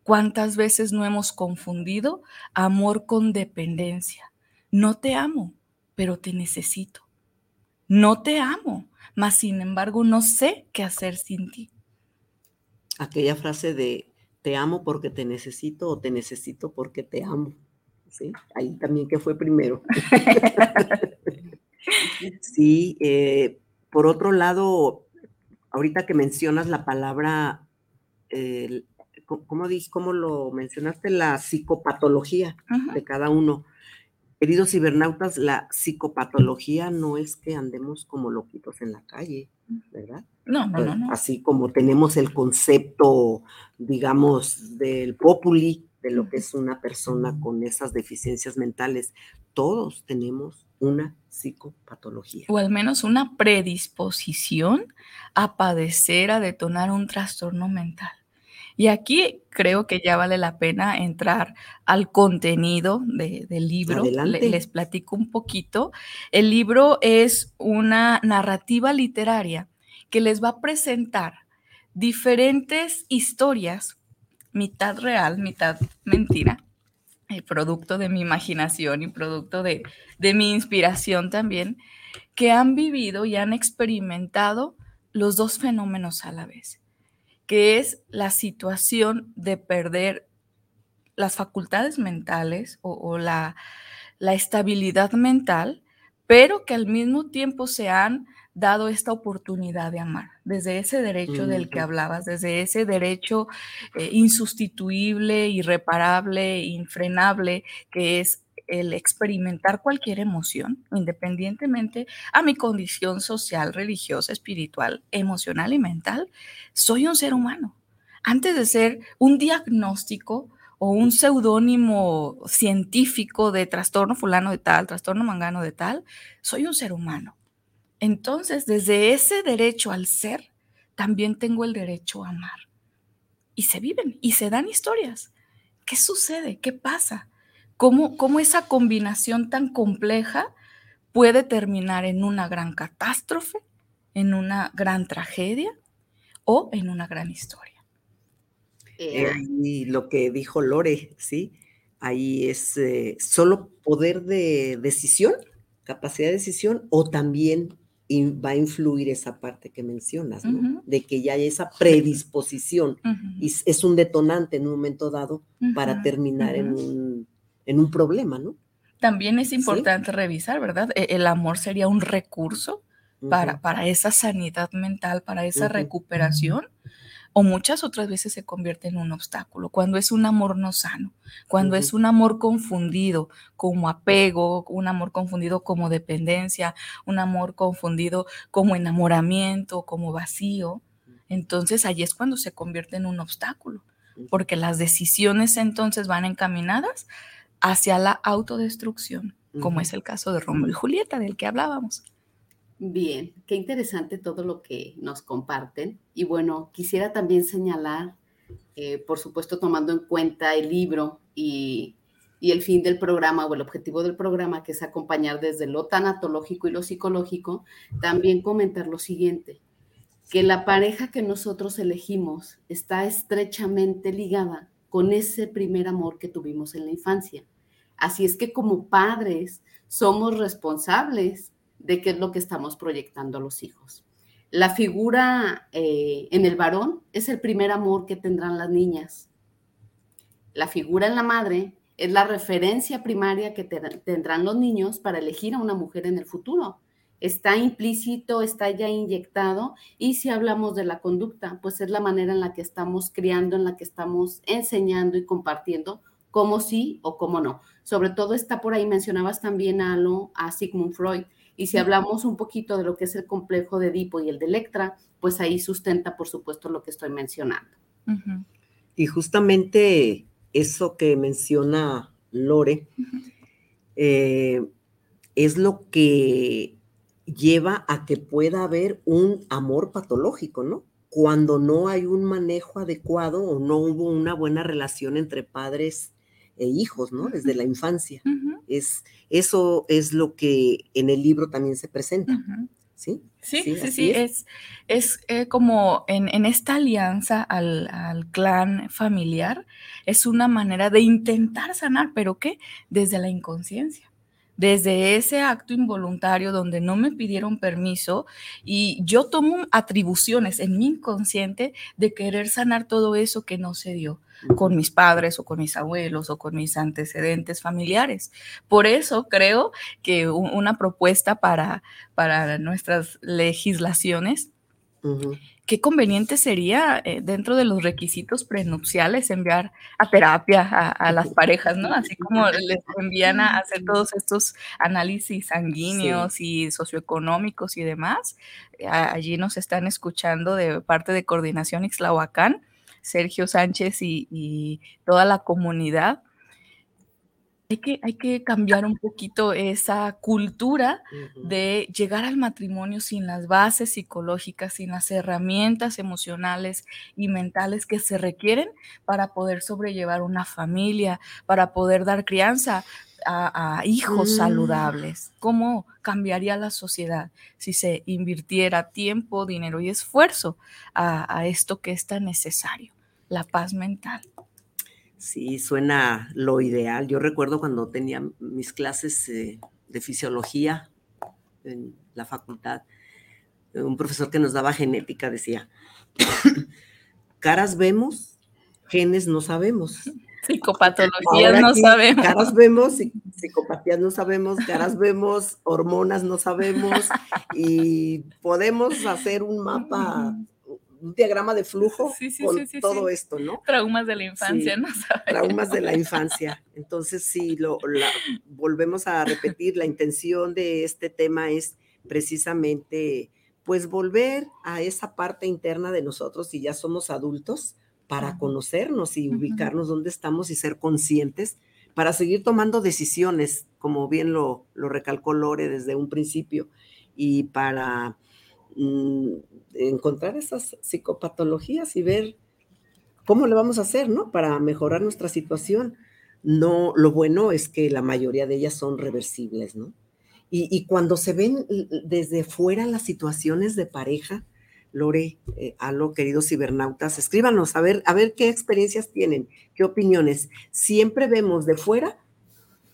¿Cuántas veces no hemos confundido amor con dependencia? No te amo, pero te necesito. No te amo, mas sin embargo no sé qué hacer sin ti. Aquella frase de te amo porque te necesito o te necesito porque te amo. ¿Sí? Ahí también que fue primero. sí, eh, por otro lado, ahorita que mencionas la palabra, ¿cómo, ¿cómo, lo mencionaste? La psicopatología de cada uno. Queridos cibernautas, la psicopatología no es que andemos como loquitos en la calle, ¿verdad? No, no, no, Así como tenemos el concepto, digamos, del populi, de lo que es una persona con esas deficiencias mentales, todos tenemos una psicopatología. O al menos una predisposición a padecer, a detonar un trastorno mental. Y aquí creo que ya vale la pena entrar al contenido del libro. les platico un poquito. El libro es una narrativa literaria que les va a presentar diferentes historias, mitad real, mitad mentira, el producto de mi imaginación y producto de, de mi inspiración también, que han vivido y han experimentado los dos fenómenos a la vez que es la situación de perder las facultades mentales o, la, estabilidad mental, pero que al mismo tiempo se han dado esta oportunidad de amar, desde ese derecho del que hablabas, desde ese derecho eh, insustituible, irreparable, infrenable, que es el experimentar cualquier emoción, independientemente a mi condición social, religiosa, espiritual, emocional y mental, soy un ser humano. Antes de ser un diagnóstico o un seudónimo científico de trastorno fulano de tal, trastorno mangano de tal, soy un ser humano. Entonces, desde ese derecho al ser, también tengo el derecho a amar. Y se viven y se dan historias. ¿Qué sucede? ¿Qué pasa? Cómo, esa combinación tan compleja puede terminar en una gran catástrofe, en una gran tragedia, o en una gran historia. Eh, y lo que dijo Lore, ¿sí? Ahí es eh, solo poder de decisión, capacidad de decisión, o también va a influir esa parte que mencionas, ¿no? De que ya hay esa predisposición y es un detonante en un momento dado para terminar en, un, en un problema, ¿no? También es importante revisar, ¿verdad? E, el amor sería un recurso para, para esa sanidad mental, para esa recuperación o muchas otras veces se convierte en un obstáculo, cuando es un amor no sano, cuando es un amor confundido como apego, un amor confundido como dependencia, un amor confundido como enamoramiento, como vacío. Entonces allí es cuando se convierte en un obstáculo, porque las decisiones entonces van encaminadas hacia la autodestrucción, como es el caso de Romeo y Julieta del que hablábamos. Bien, qué interesante todo lo que nos comparten. Y bueno, quisiera también señalar, eh, por supuesto, tomando en cuenta el libro y, y, el fin del programa o el objetivo del programa, que es acompañar desde lo tanatológico y lo psicológico, también comentar lo siguiente, que la pareja que nosotros elegimos está estrechamente ligada con ese primer amor que tuvimos en la infancia. Así es que como padres somos responsables de qué es lo que estamos proyectando a los hijos. La figura eh, en el varón es el primer amor que tendrán las niñas. La figura en la madre es la referencia primaria que tendrán los niños para elegir a una mujer en el futuro. Está implícito, está ya inyectado y si hablamos de la conducta, pues es la manera en la que estamos criando, en la que estamos enseñando y compartiendo cómo sí o cómo no. Sobre todo está por ahí, mencionabas también a, a Sigmund Freud, y si hablamos un poquito de lo que es el complejo de Edipo y el de Electra, pues ahí sustenta, por supuesto, lo que estoy mencionando. Y justamente eso que menciona Lore eh, es lo que lleva a que pueda haber un amor patológico, ¿no? Cuando no hay un manejo adecuado o no hubo una buena relación entre padres e hijos, ¿no? Desde la infancia. Es, eso es lo que en el libro también se presenta. ¿Sí? Sí, sí, sí, es. es, eh, como en, esta alianza al, al, clan familiar, es una manera de intentar sanar, pero ¿qué? Desde la inconsciencia desde ese acto involuntario donde no me pidieron permiso y yo tomo atribuciones en mi inconsciente de querer sanar todo eso que no se dio con mis padres o con mis abuelos o con mis antecedentes familiares. Por eso creo que una propuesta para, para nuestras legislaciones qué conveniente sería eh, dentro de los requisitos prenupciales enviar a terapia a, las parejas, ¿no? Así como les envían a hacer todos estos análisis sanguíneos y socioeconómicos y demás. Eh, allí nos están escuchando de parte de Coordinación Ixlahuacán, Sergio Sánchez y toda la comunidad hay que, hay que cambiar un poquito esa cultura de llegar al matrimonio sin las bases psicológicas, sin las herramientas emocionales y mentales que se requieren para poder sobrellevar una familia, para poder dar crianza a, hijos mm. saludables. ¿Cómo cambiaría la sociedad si se invirtiera tiempo, dinero y esfuerzo a esto que es tan necesario, la paz mental? Sí, suena lo ideal. Yo recuerdo cuando tenía mis clases eh, de fisiología en la facultad, un profesor que nos daba genética decía, caras vemos, genes no sabemos. Psicopatologías no sabemos. Caras vemos, psicopatías no sabemos, caras vemos, hormonas no sabemos y podemos hacer un mapa un diagrama de flujo con todo esto, ¿no? Traumas de la infancia, ¿no? Traumas de la infancia. Entonces, sí, lo, volvemos a repetir, la intención de este tema es precisamente, pues, volver a esa parte interna de nosotros, si ya somos adultos, para conocernos y ubicarnos dónde estamos y ser conscientes para seguir tomando decisiones, como bien lo, lo recalcó Lore desde un principio, y para Mm, encontrar esas psicopatologías y ver cómo le vamos a hacer, ¿no? Para mejorar nuestra situación. No, lo bueno es que la mayoría de ellas son reversibles, ¿no? Y, cuando se ven desde fuera las situaciones de pareja, Lore, eh, Alo, queridos cibernautas, escríbanos a ver, a ver qué experiencias tienen, qué opiniones. Siempre vemos de fuera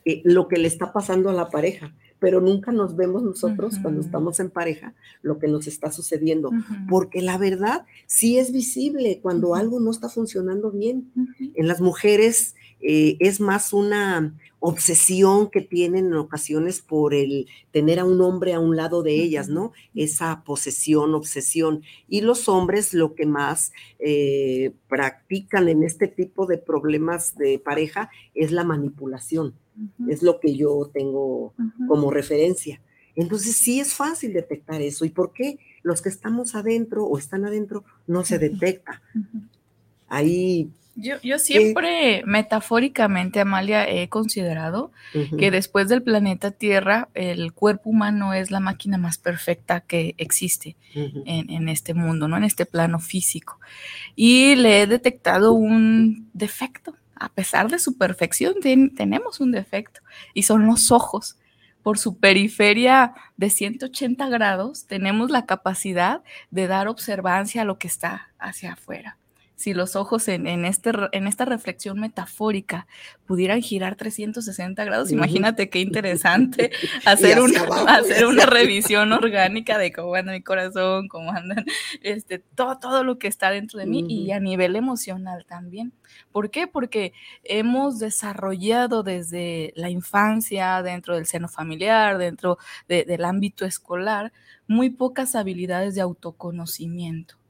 eh, lo que le está pasando a la pareja, pero nunca nos vemos nosotros cuando estamos en pareja lo que nos está sucediendo, porque la verdad sí es visible cuando algo no está funcionando bien. En las mujeres eh, es más una obsesión que tienen en ocasiones por el tener a un hombre a un lado de ellas, ¿no? Esa posesión, obsesión. Y los hombres lo que más eh, practican en este tipo de problemas de pareja es la manipulación. Es lo que yo tengo como referencia. Entonces sí es fácil detectar eso. ¿Y por qué los que estamos adentro o están adentro no se detecta? Ahí yo, yo siempre, metafóricamente, Amalia, he considerado que después del planeta Tierra, el cuerpo humano es la máquina más perfecta que existe en, en, este mundo, ¿no? En este plano físico. Y le he detectado un defecto. A pesar de su perfección, tenemos un defecto. Y son los ojos. Por su periferia de 180 grados, tenemos la capacidad de dar observancia a lo que está hacia afuera si los ojos en, este, en esta reflexión metafórica pudieran girar 360 grados, imagínate qué interesante hacer, una, hacer una revisión orgánica de cómo anda mi corazón, cómo andan este, todo, todo lo que está dentro de mí y a nivel emocional también. ¿Por qué? Porque hemos desarrollado desde la infancia, dentro del seno familiar, dentro del ámbito escolar, muy pocas habilidades de autoconocimiento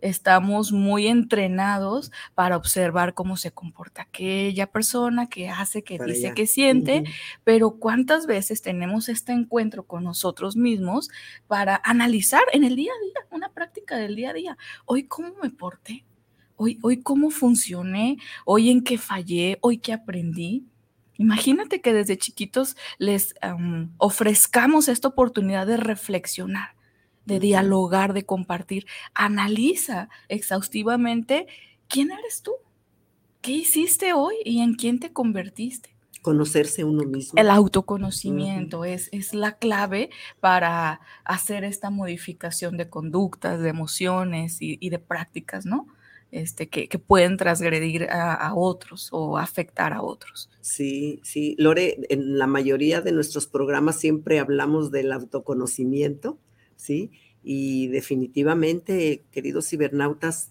estamos muy entrenados para observar cómo se comporta aquella persona, qué hace, qué dice, qué siente, pero cuántas veces tenemos este encuentro con nosotros mismos para analizar en el día a día, una práctica del día a día. Hoy cómo me porté, hoy, hoy cómo funcioné, hoy en qué fallé, hoy qué aprendí. Imagínate que desde chiquitos les ofrezcamos esta oportunidad de reflexionar de dialogar, de compartir. Analiza exhaustivamente quién eres tú, qué hiciste hoy y en quién te convertiste. Conocerse uno mismo. El autoconocimiento es, es la clave para hacer esta modificación de conductas, de emociones y, de prácticas, ¿no? Este, que, pueden transgredir a, a, otros o afectar a otros. Sí, sí. Lore, en la mayoría de nuestros programas siempre hablamos del autoconocimiento ¿sí? Y definitivamente, queridos cibernautas,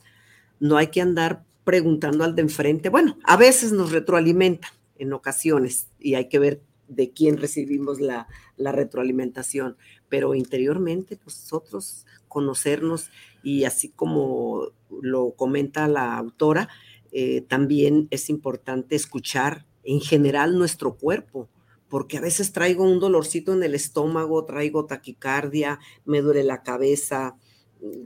no hay que andar preguntando al de enfrente. Bueno, a veces nos retroalimenta en ocasiones y hay que ver de quién recibimos la, retroalimentación, pero interiormente nosotros conocernos y así como lo comenta la autora, eh, también es importante escuchar en general nuestro cuerpo, porque a veces traigo un dolorcito en el estómago, traigo taquicardia, me duele la cabeza,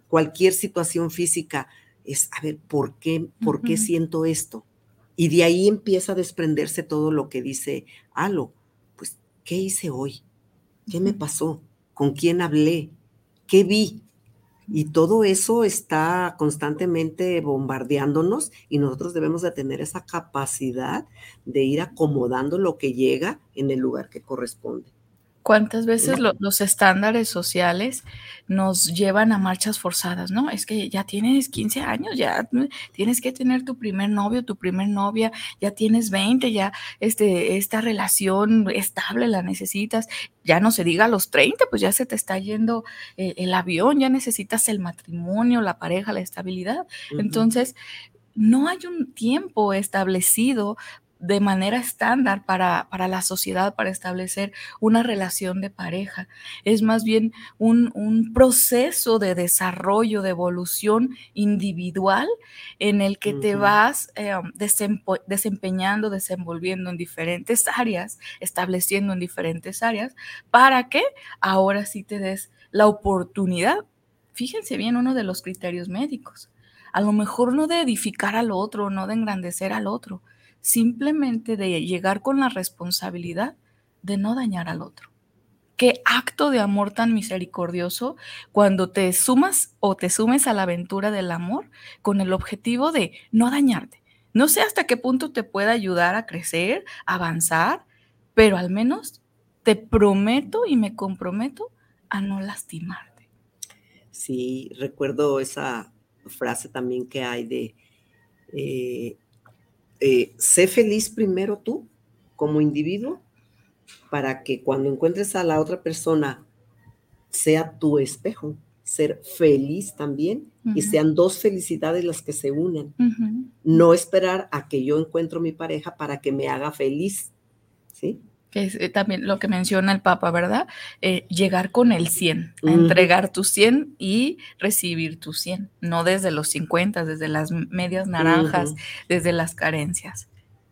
cualquier situación física, es, a ver, ¿por qué, por qué siento esto? Y de ahí empieza a desprenderse todo lo que dice Alo. Pues, ¿qué hice hoy? ¿Qué me pasó? ¿Con quién hablé? ¿Qué vi? Y todo eso está constantemente bombardeándonos y nosotros debemos de tener esa capacidad de ir acomodando lo que llega en el lugar que corresponde. ¿Cuántas veces los estándares sociales nos llevan a marchas forzadas, no? Es que ya tienes 15 años, ya tienes que tener tu primer novio, tu primer novia, ya tienes 20, ya este, esta relación estable la necesitas, ya no se diga a los 30, pues ya se te está yendo eh, el avión, ya necesitas el matrimonio, la pareja, la estabilidad. Entonces, no hay un tiempo establecido de manera estándar para, la sociedad, para establecer una relación de pareja. Es más bien un, proceso de desarrollo, de evolución individual en el que te vas eh, desempeñando, desenvolviendo en diferentes áreas, estableciendo en diferentes áreas, para que ahora sí te des la oportunidad. Fíjense bien uno de los criterios médicos. A lo mejor no de edificar al otro, no de engrandecer al otro, simplemente de llegar con la responsabilidad de no dañar al otro. Qué acto de amor tan misericordioso cuando te sumas o te sumes a la aventura del amor con el objetivo de no dañarte. No sé hasta qué punto te puede ayudar a crecer, avanzar, pero al menos te prometo y me comprometo a no lastimarte. Sí, recuerdo esa frase también que hay de, eh, eh, sé feliz primero tú como individuo para que cuando encuentres a la otra persona sea tu espejo, ser feliz también y sean dos felicidades las que se unen. No esperar a que yo encuentro mi pareja para que me haga feliz, ¿sí? Que es eh, también lo que menciona el Papa, ¿verdad? Eh, llegar con el 100, entregar tu 100 y recibir tu 100, no desde los 50, desde las medias naranjas, desde las carencias.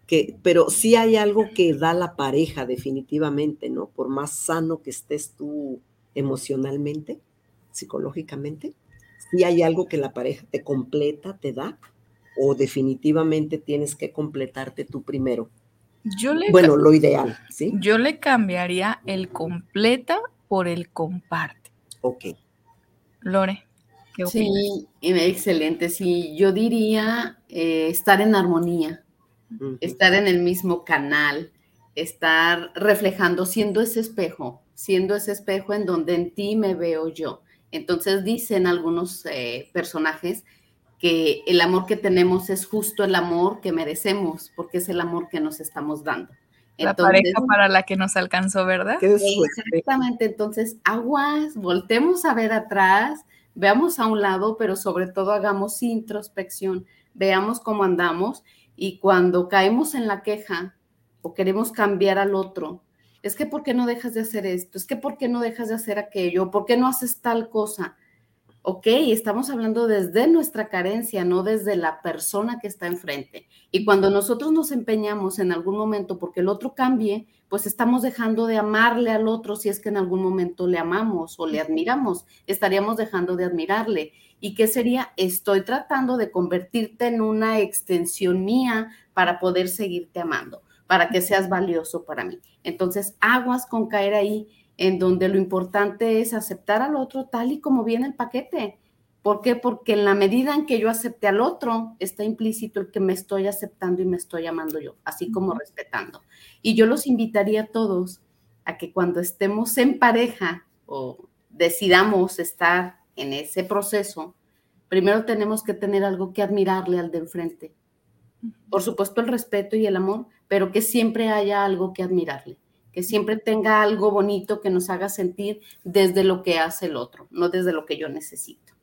Que, pero sí hay algo que da la pareja definitivamente, ¿no? Por más sano que estés tú emocionalmente, psicológicamente, sí hay algo que la pareja te completa, te da, o definitivamente tienes que completarte tú primero bueno, lo ideal, ¿sí? Yo le cambiaría el completa por el comparte. Ok. Lore, ¿qué opinas? Sí, excelente. Sí, yo diría eh, estar en armonía, estar en el mismo canal, estar reflejando, siendo ese espejo, siendo ese espejo en donde en ti me veo yo. Entonces dicen algunos eh, personajes que el amor que tenemos es justo el amor que merecemos, porque es el amor que nos estamos dando. La pareja para la que nos alcanzó, ¿verdad? Exactamente, entonces aguas, voltemos a ver atrás, veamos a un lado, pero sobre todo hagamos introspección, veamos cómo andamos y cuando caemos en la queja o queremos cambiar al otro, es que ¿por qué no dejas de hacer esto? Es que ¿por qué no dejas de hacer aquello? ¿Por qué no haces tal cosa? Ok, estamos hablando desde nuestra carencia, no desde la persona que está enfrente. Y cuando nosotros nos empeñamos en algún momento porque el otro cambie, pues estamos dejando de amarle al otro si es que en algún momento le amamos o le admiramos, estaríamos dejando de admirarle. ¿Y qué sería? Estoy tratando de convertirte en una extensión mía para poder seguirte amando, para que seas valioso para mí. Entonces, aguas con caer ahí en donde lo importante es aceptar al otro tal y como viene el paquete. ¿Por qué? Porque en la medida en que yo acepte al otro, está implícito el que me estoy aceptando y me estoy amando yo, así como respetando. Y yo los invitaría a todos a que cuando estemos en pareja o decidamos estar en ese proceso, primero tenemos que tener algo que admirarle al de enfrente. Por supuesto el respeto y el amor, pero que siempre haya algo que admirarle que siempre tenga algo bonito que nos haga sentir desde lo que hace el otro, no desde lo que yo necesito.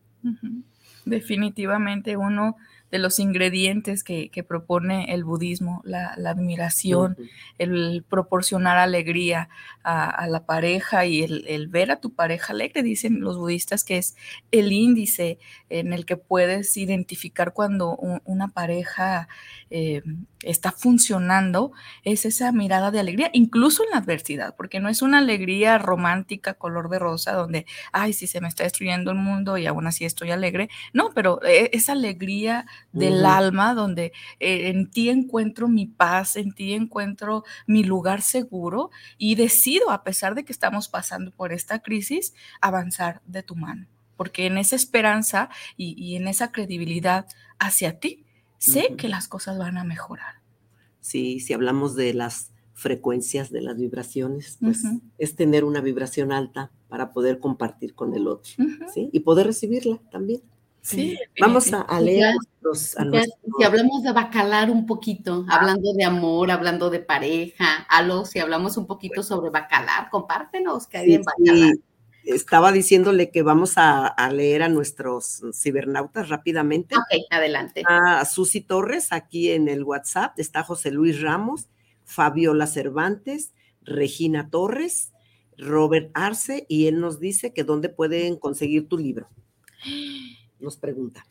Definitivamente uno de los ingredientes que, propone el budismo, la, admiración, el proporcionar alegría a, la pareja y el, ver a tu pareja alegre. Dicen los budistas que es el índice en el que puedes identificar cuando una pareja eh, está funcionando, es esa mirada de alegría, incluso en la adversidad, porque no es una alegría romántica, color de rosa, donde, ay, si se me está destruyendo el mundo y aún así estoy alegre. No, pero eh, esa alegría del alma, donde eh, en ti encuentro mi paz, en ti encuentro mi lugar seguro y decido, a pesar de que estamos pasando por esta crisis, avanzar de tu mano. Porque en esa esperanza y, en esa credibilidad hacia ti, sé que las cosas van a mejorar. Sí, si hablamos de las frecuencias de las vibraciones, pues es tener una vibración alta para poder compartir con el otro, ¿sí? Y poder recibirla también. Sí, vamos a, leer los, Si hablamos de bacalar un poquito, ah. hablando de amor, hablando de pareja, algo, si hablamos un poquito sobre bacalar, compártenos que hay en bacalar. Estaba diciéndole que vamos a, leer a nuestros cibernautas rápidamente. Ok, adelante. A Susi Torres, aquí en el WhatsApp, está José Luis Ramos, Fabiola Cervantes, Regina Torres, Robert Arce, y él nos dice que dónde pueden conseguir tu libro. nos pregunta.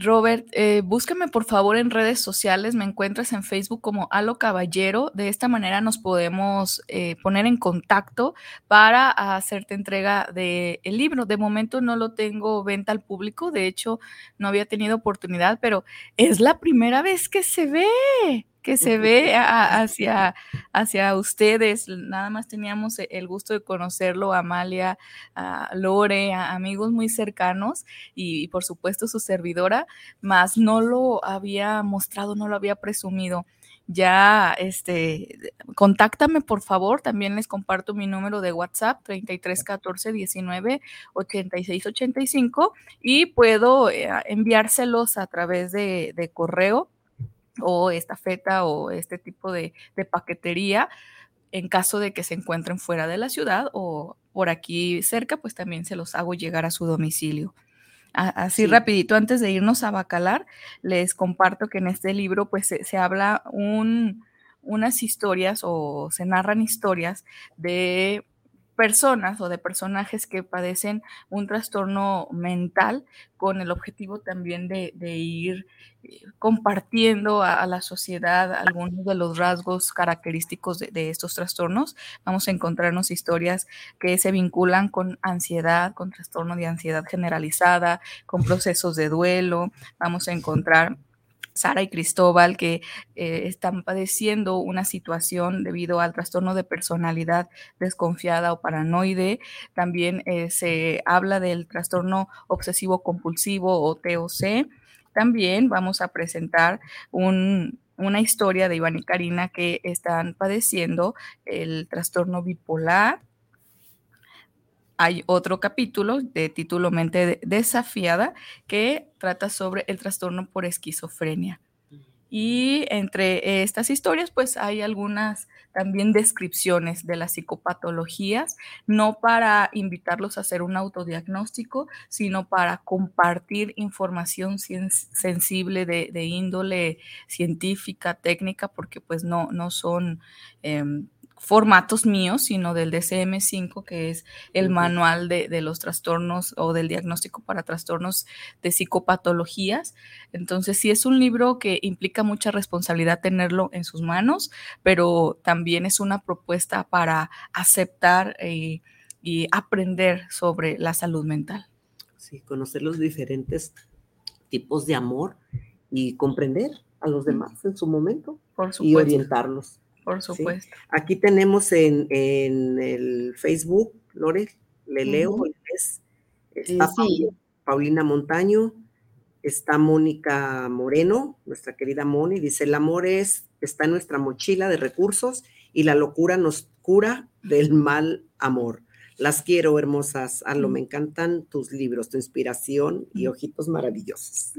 Robert, eh, búscame por favor en redes sociales, me encuentras en Facebook como Alo Caballero, de esta manera nos podemos eh, poner en contacto para hacerte entrega del libro. De momento no lo tengo venta al público, de hecho no había tenido oportunidad, pero es la primera vez que se ve que se ve hacia, hacia ustedes. Nada más teníamos e, el gusto de conocerlo, Amalia, a Lore, a amigos muy cercanos y, por supuesto su servidora, más no lo había mostrado, no lo había presumido ya, este, contáctame por favor, también les comparto mi número de WhatsApp, 33 14 19 86 85, y puedo eh, enviárselos a través de correo o esta feta o este tipo de, paquetería en caso de que se encuentren fuera de la ciudad o por aquí cerca, pues también se los hago llegar a su domicilio. Así rapidito, antes de irnos a Bacalar, les comparto que en este libro pues se, habla un, unas historias o se narran historias de personas o de personajes que padecen un trastorno mental con el objetivo también de, ir eh, compartiendo a, la sociedad algunos de los rasgos característicos de, estos trastornos. Vamos a encontrarnos historias que se vinculan con ansiedad, con trastorno de ansiedad generalizada, con procesos de duelo. Vamos a encontrar Sara y Cristóbal, que eh, están padeciendo una situación debido al trastorno de personalidad desconfiada o paranoide. También eh, se habla del trastorno obsesivo compulsivo o TOC. También vamos a presentar una historia de Iván y Karina que están padeciendo el trastorno bipolar hay otro capítulo de título Mente desafiada que trata sobre el trastorno por esquizofrenia. Y entre estas historias, pues hay algunas también descripciones de las psicopatologías, no para invitarlos a hacer un autodiagnóstico, sino para compartir información sensible de, índole científica, técnica, porque pues no, no son... Em, formatos míos, sino del DCM5, que es el manual de, los trastornos o del diagnóstico para trastornos de psicopatologías. Entonces, sí es un libro que implica mucha responsabilidad tenerlo en sus manos, pero también es una propuesta para aceptar eh, y aprender sobre la salud mental. Sí, conocer los diferentes tipos de amor y comprender a los demás en su momento y orientarlos. Por supuesto. Aquí tenemos en, el Facebook, Lore, le leo, está Paulina Montaño, está Mónica Moreno, nuestra querida Moni, dice, el amor es, está en nuestra mochila de recursos y la locura nos cura del mal amor. Las quiero, hermosas. Arlo, me encantan tus libros, tu inspiración y ojitos maravillosos.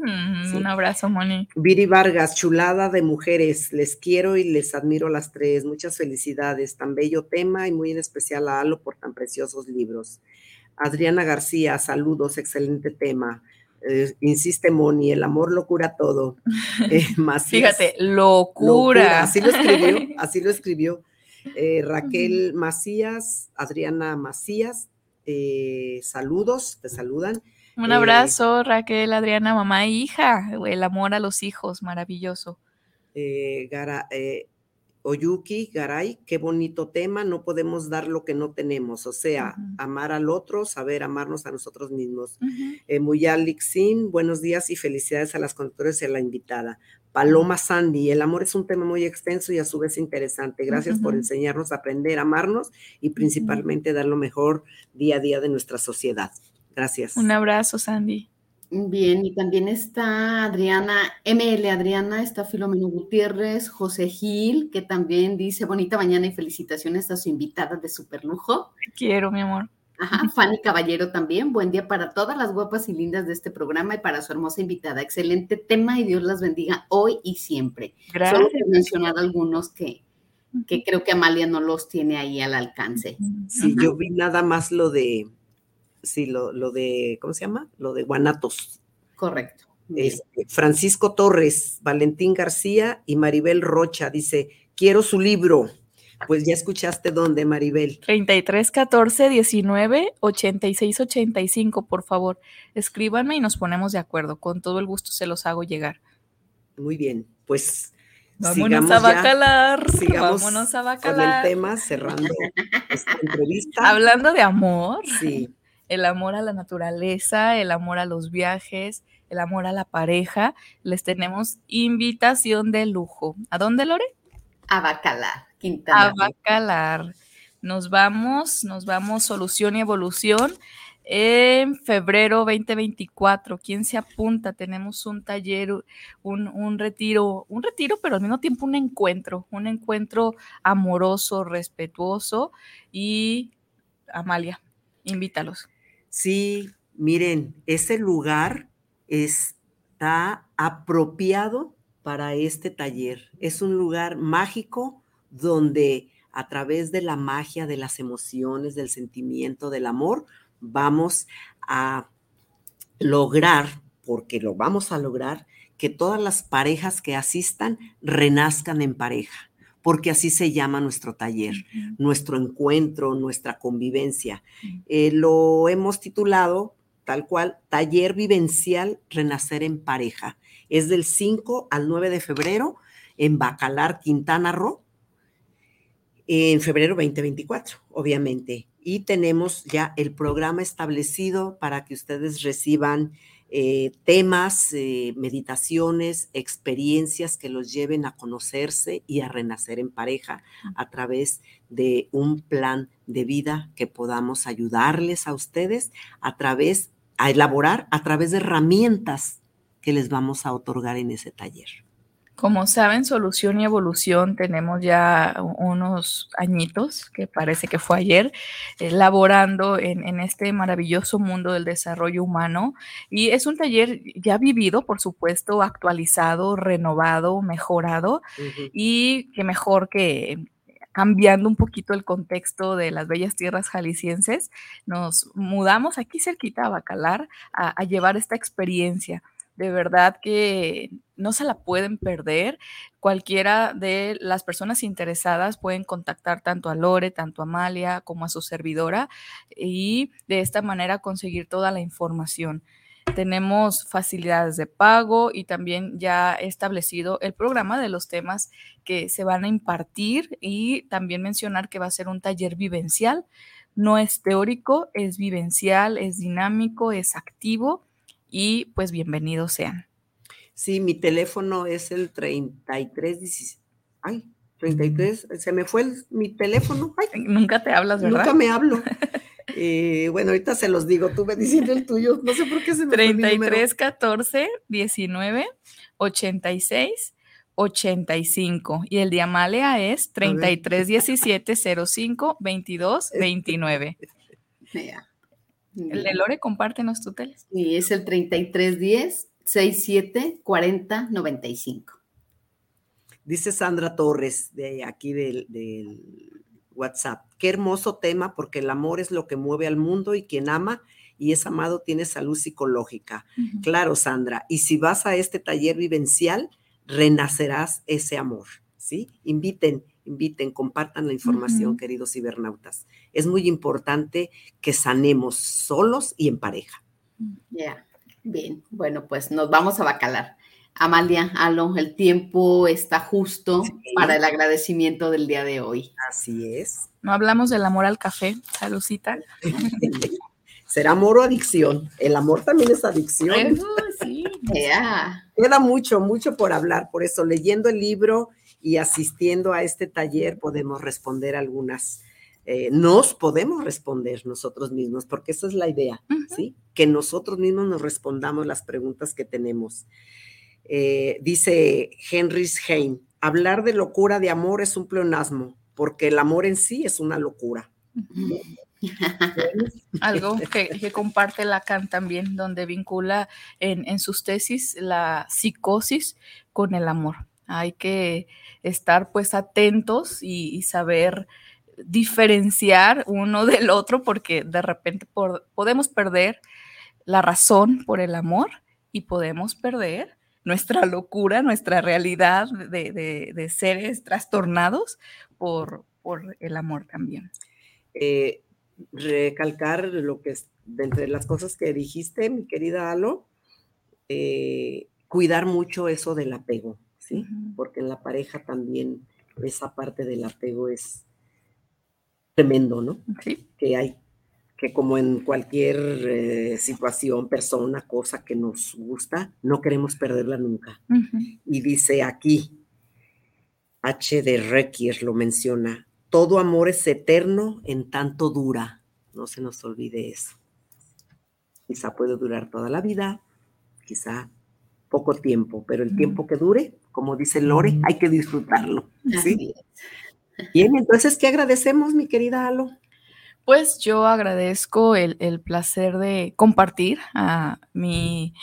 Un abrazo, Moni. Viri Vargas, chulada de mujeres. Les quiero y les admiro las tres. Muchas felicidades. Tan bello tema y muy en especial a Alo por tan preciosos libros. Adriana García, saludos, excelente tema. Eh, insiste Moni, el amor lo cura todo. Eh, Fíjate, locura. Así lo escribió, así lo escribió. Eh, Raquel Macías, Adriana Macías, eh, saludos, te saludan. Un abrazo, Raquel, Adriana, mamá e hija, el amor a los hijos, maravilloso. Gara, Oyuki, Garay, qué bonito tema, no podemos dar lo que no tenemos, o sea, amar al otro, saber amarnos a nosotros mismos. Muyalik Sin, buenos días y felicidades a las conductores y a la invitada. Paloma Sandy, el amor es un tema muy extenso y a su vez interesante. Gracias por enseñarnos a aprender a amarnos y principalmente dar lo mejor día a día de nuestra sociedad. Gracias. Un abrazo, Sandy. Bien, y también está Adriana, ML Adriana, está Filomeno Gutiérrez, José Gil, que también dice bonita mañana y felicitaciones a su invitada de superlujo. quiero, mi amor. Ajá, Fanny Caballero también. Buen día para todas las guapas y lindas de este programa y para su hermosa invitada. Excelente tema y Dios las bendiga hoy y siempre. Gracias. Solo he mencionado algunos que, que creo que Amalia no los tiene ahí al alcance. Sí, yo vi nada más lo de, sí, lo, lo de, ¿cómo se llama? Lo de Guanatos. Correcto. Este, Francisco Torres, Valentín García y Maribel Rocha dice, quiero su libro. Pues ya escuchaste dónde, Maribel. 33 14 19 86 85, por favor. Escríbanme y nos ponemos de acuerdo. Con todo el gusto se los hago llegar. Muy bien, pues Vámonos a bacalar. vámonos a bacalar. Con el tema, cerrando esta entrevista. Hablando de amor. Sí. El amor a la naturaleza, el amor a los viajes, el amor a la pareja, les tenemos invitación de lujo. ¿A dónde, Lore? A Bacalar, Quintana. A Bacalar. Nos vamos, nos vamos, solución y evolución en febrero 2024. ¿Quién se apunta? Tenemos un taller, un, retiro, un retiro, pero al mismo tiempo un encuentro, un encuentro amoroso, respetuoso. Y Amalia, invítalos. Sí, miren, ese lugar está apropiado para este taller. Es un lugar mágico donde a través de la magia de las emociones, del sentimiento, del amor, vamos a lograr, porque lo vamos a lograr, que todas las parejas que asistan renazcan en pareja, porque así se llama nuestro taller, nuestro encuentro, nuestra convivencia. Eh, lo hemos titulado tal cual, Taller Vivencial Renacer en Pareja. Es del 5 al 9 de febrero en Bacalar, Quintana Roo, en febrero 2024, obviamente y tenemos ya el programa establecido para que ustedes reciban eh, temas, eh, meditaciones, experiencias que los lleven a conocerse y a renacer en pareja a través de un plan de vida que podamos ayudarles a ustedes a través, a elaborar a través de herramientas que les vamos a otorgar en ese taller. Como saben, Solución y Evolución tenemos ya unos añitos, que parece que fue ayer, elaborando en, este maravilloso mundo del desarrollo humano. Y es un taller ya vivido, por supuesto, actualizado, renovado, mejorado. Y que mejor que cambiando un poquito el contexto de las bellas tierras jaliscienses, nos mudamos aquí cerquita a Bacalar a llevar esta experiencia de verdad que no se la pueden perder. Cualquiera de las personas interesadas pueden contactar tanto a Lore, tanto a Amalia como a su servidora y de esta manera conseguir toda la información. Tenemos facilidades de pago y también ya establecido el programa de los temas que se van a impartir y también mencionar que va a ser un taller vivencial. No es teórico, es vivencial, es dinámico, es activo y pues bienvenidos sean. Sí, mi teléfono es el 33 Ay, 33, se me fue mi teléfono. Nunca te hablas, ¿verdad? Nunca me hablo. Eh, bueno, ahorita se los digo, tú me diciendo el tuyo, no sé por qué se me 33 14 19 86 85 y el de Amalia es 33 17 05 22 29. El de Lore, compártenos tu teléfono. Sí, es el 3310 67 40 95. Dice Sandra Torres de aquí del, WhatsApp. Qué hermoso tema porque el amor es lo que mueve al mundo y quien ama y es amado tiene salud psicológica. Claro, Sandra. Y si vas a este taller vivencial, renacerás ese amor. ¿Sí? Inviten, inviten, compartan la información, queridos cibernautas. Es muy importante que sanemos solos y en pareja. Ya, bien. Bueno, pues nos vamos a bacalar. Amalia, Alo, el tiempo está justo para el agradecimiento del día de hoy. Así es. No hablamos del amor al café, saludcita. ¿Será amor o adicción? El amor también es adicción. sí. Queda mucho, mucho por hablar. Por eso, leyendo el libro y asistiendo a este taller podemos responder algunas, eh, nos podemos responder nosotros mismos, porque esa es la idea, ¿sí? Que nosotros mismos nos respondamos las preguntas que tenemos. Eh, dice Henry Heim, hablar de locura de amor es un pleonasmo, porque el amor en sí es una locura. Algo que, comparte Lacan también, donde vincula en, en, sus tesis la psicosis con el amor. Hay que estar pues atentos y, saber diferenciar uno del otro porque de repente podemos perder la razón por el amor y podemos perder nuestra locura, nuestra realidad de, seres trastornados por, por, el amor también. Eh, recalcar lo que es, de entre las cosas que dijiste, mi querida Alo, eh, cuidar mucho eso del apego. Porque en la pareja también esa parte del apego es tremendo, ¿no? Sí. Que hay que como en cualquier eh, situación, persona, cosa que nos gusta, no queremos perderla nunca. Y dice aquí, H. de Requier lo menciona, todo amor es eterno en tanto dura. No se nos olvide eso. Quizá puede durar toda la vida, quizá poco tiempo, pero el tiempo que dure, como dice Lore, hay que disfrutarlo. ¿sí? Bien, entonces, ¿qué agradecemos, mi querida Alo? Pues yo agradezco el, placer de compartir a mi,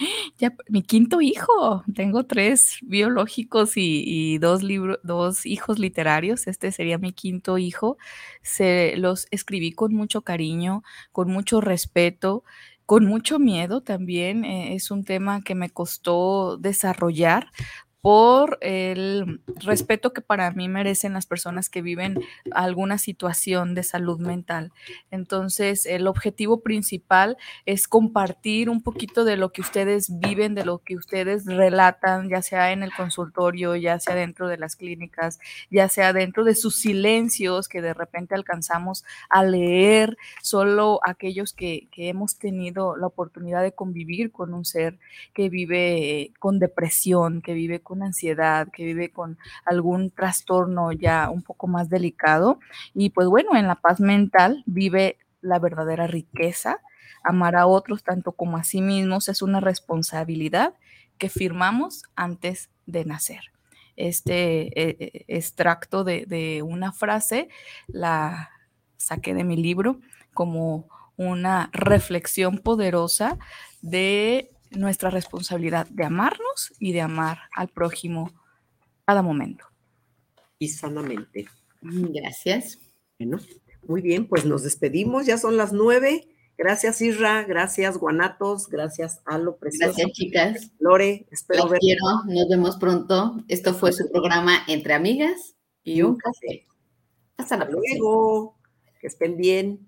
mi quinto hijo. Tengo tres biológicos y, dos, dos hijos literarios. Este sería mi quinto hijo. Se los escribí con mucho cariño, con mucho respeto con mucho miedo también. Eh, es un tema que me costó desarrollar por el respeto que para mí merecen las personas que viven alguna situación de salud mental. Entonces, el objetivo principal es compartir un poquito de lo que ustedes viven, de lo que ustedes relatan, ya sea en el consultorio, ya sea dentro de las clínicas, ya sea dentro de sus silencios que de repente alcanzamos a leer, solo aquellos que, que hemos tenido la oportunidad de convivir con un ser que vive con depresión, que vive con ansiedad, que vive con algún trastorno ya un poco más delicado. Y pues bueno, en la paz mental vive la verdadera riqueza. Amar a otros tanto como a sí mismos es una responsabilidad que firmamos antes de nacer. Este eh, eh, extracto de, de una frase la saqué de mi libro como una reflexión poderosa de nuestra responsabilidad de amarnos y de amar al prójimo cada momento. Y sanamente. Gracias. Bueno, muy bien, pues nos despedimos, ya son las nueve. Gracias, Isra, gracias, Guanatos, gracias, Alo, precioso. Gracias, chicas. Lore, espero ver. quiero, nos vemos pronto. Esto fue su programa Entre Amigas y un café. Hasta la luego. Que estén bien.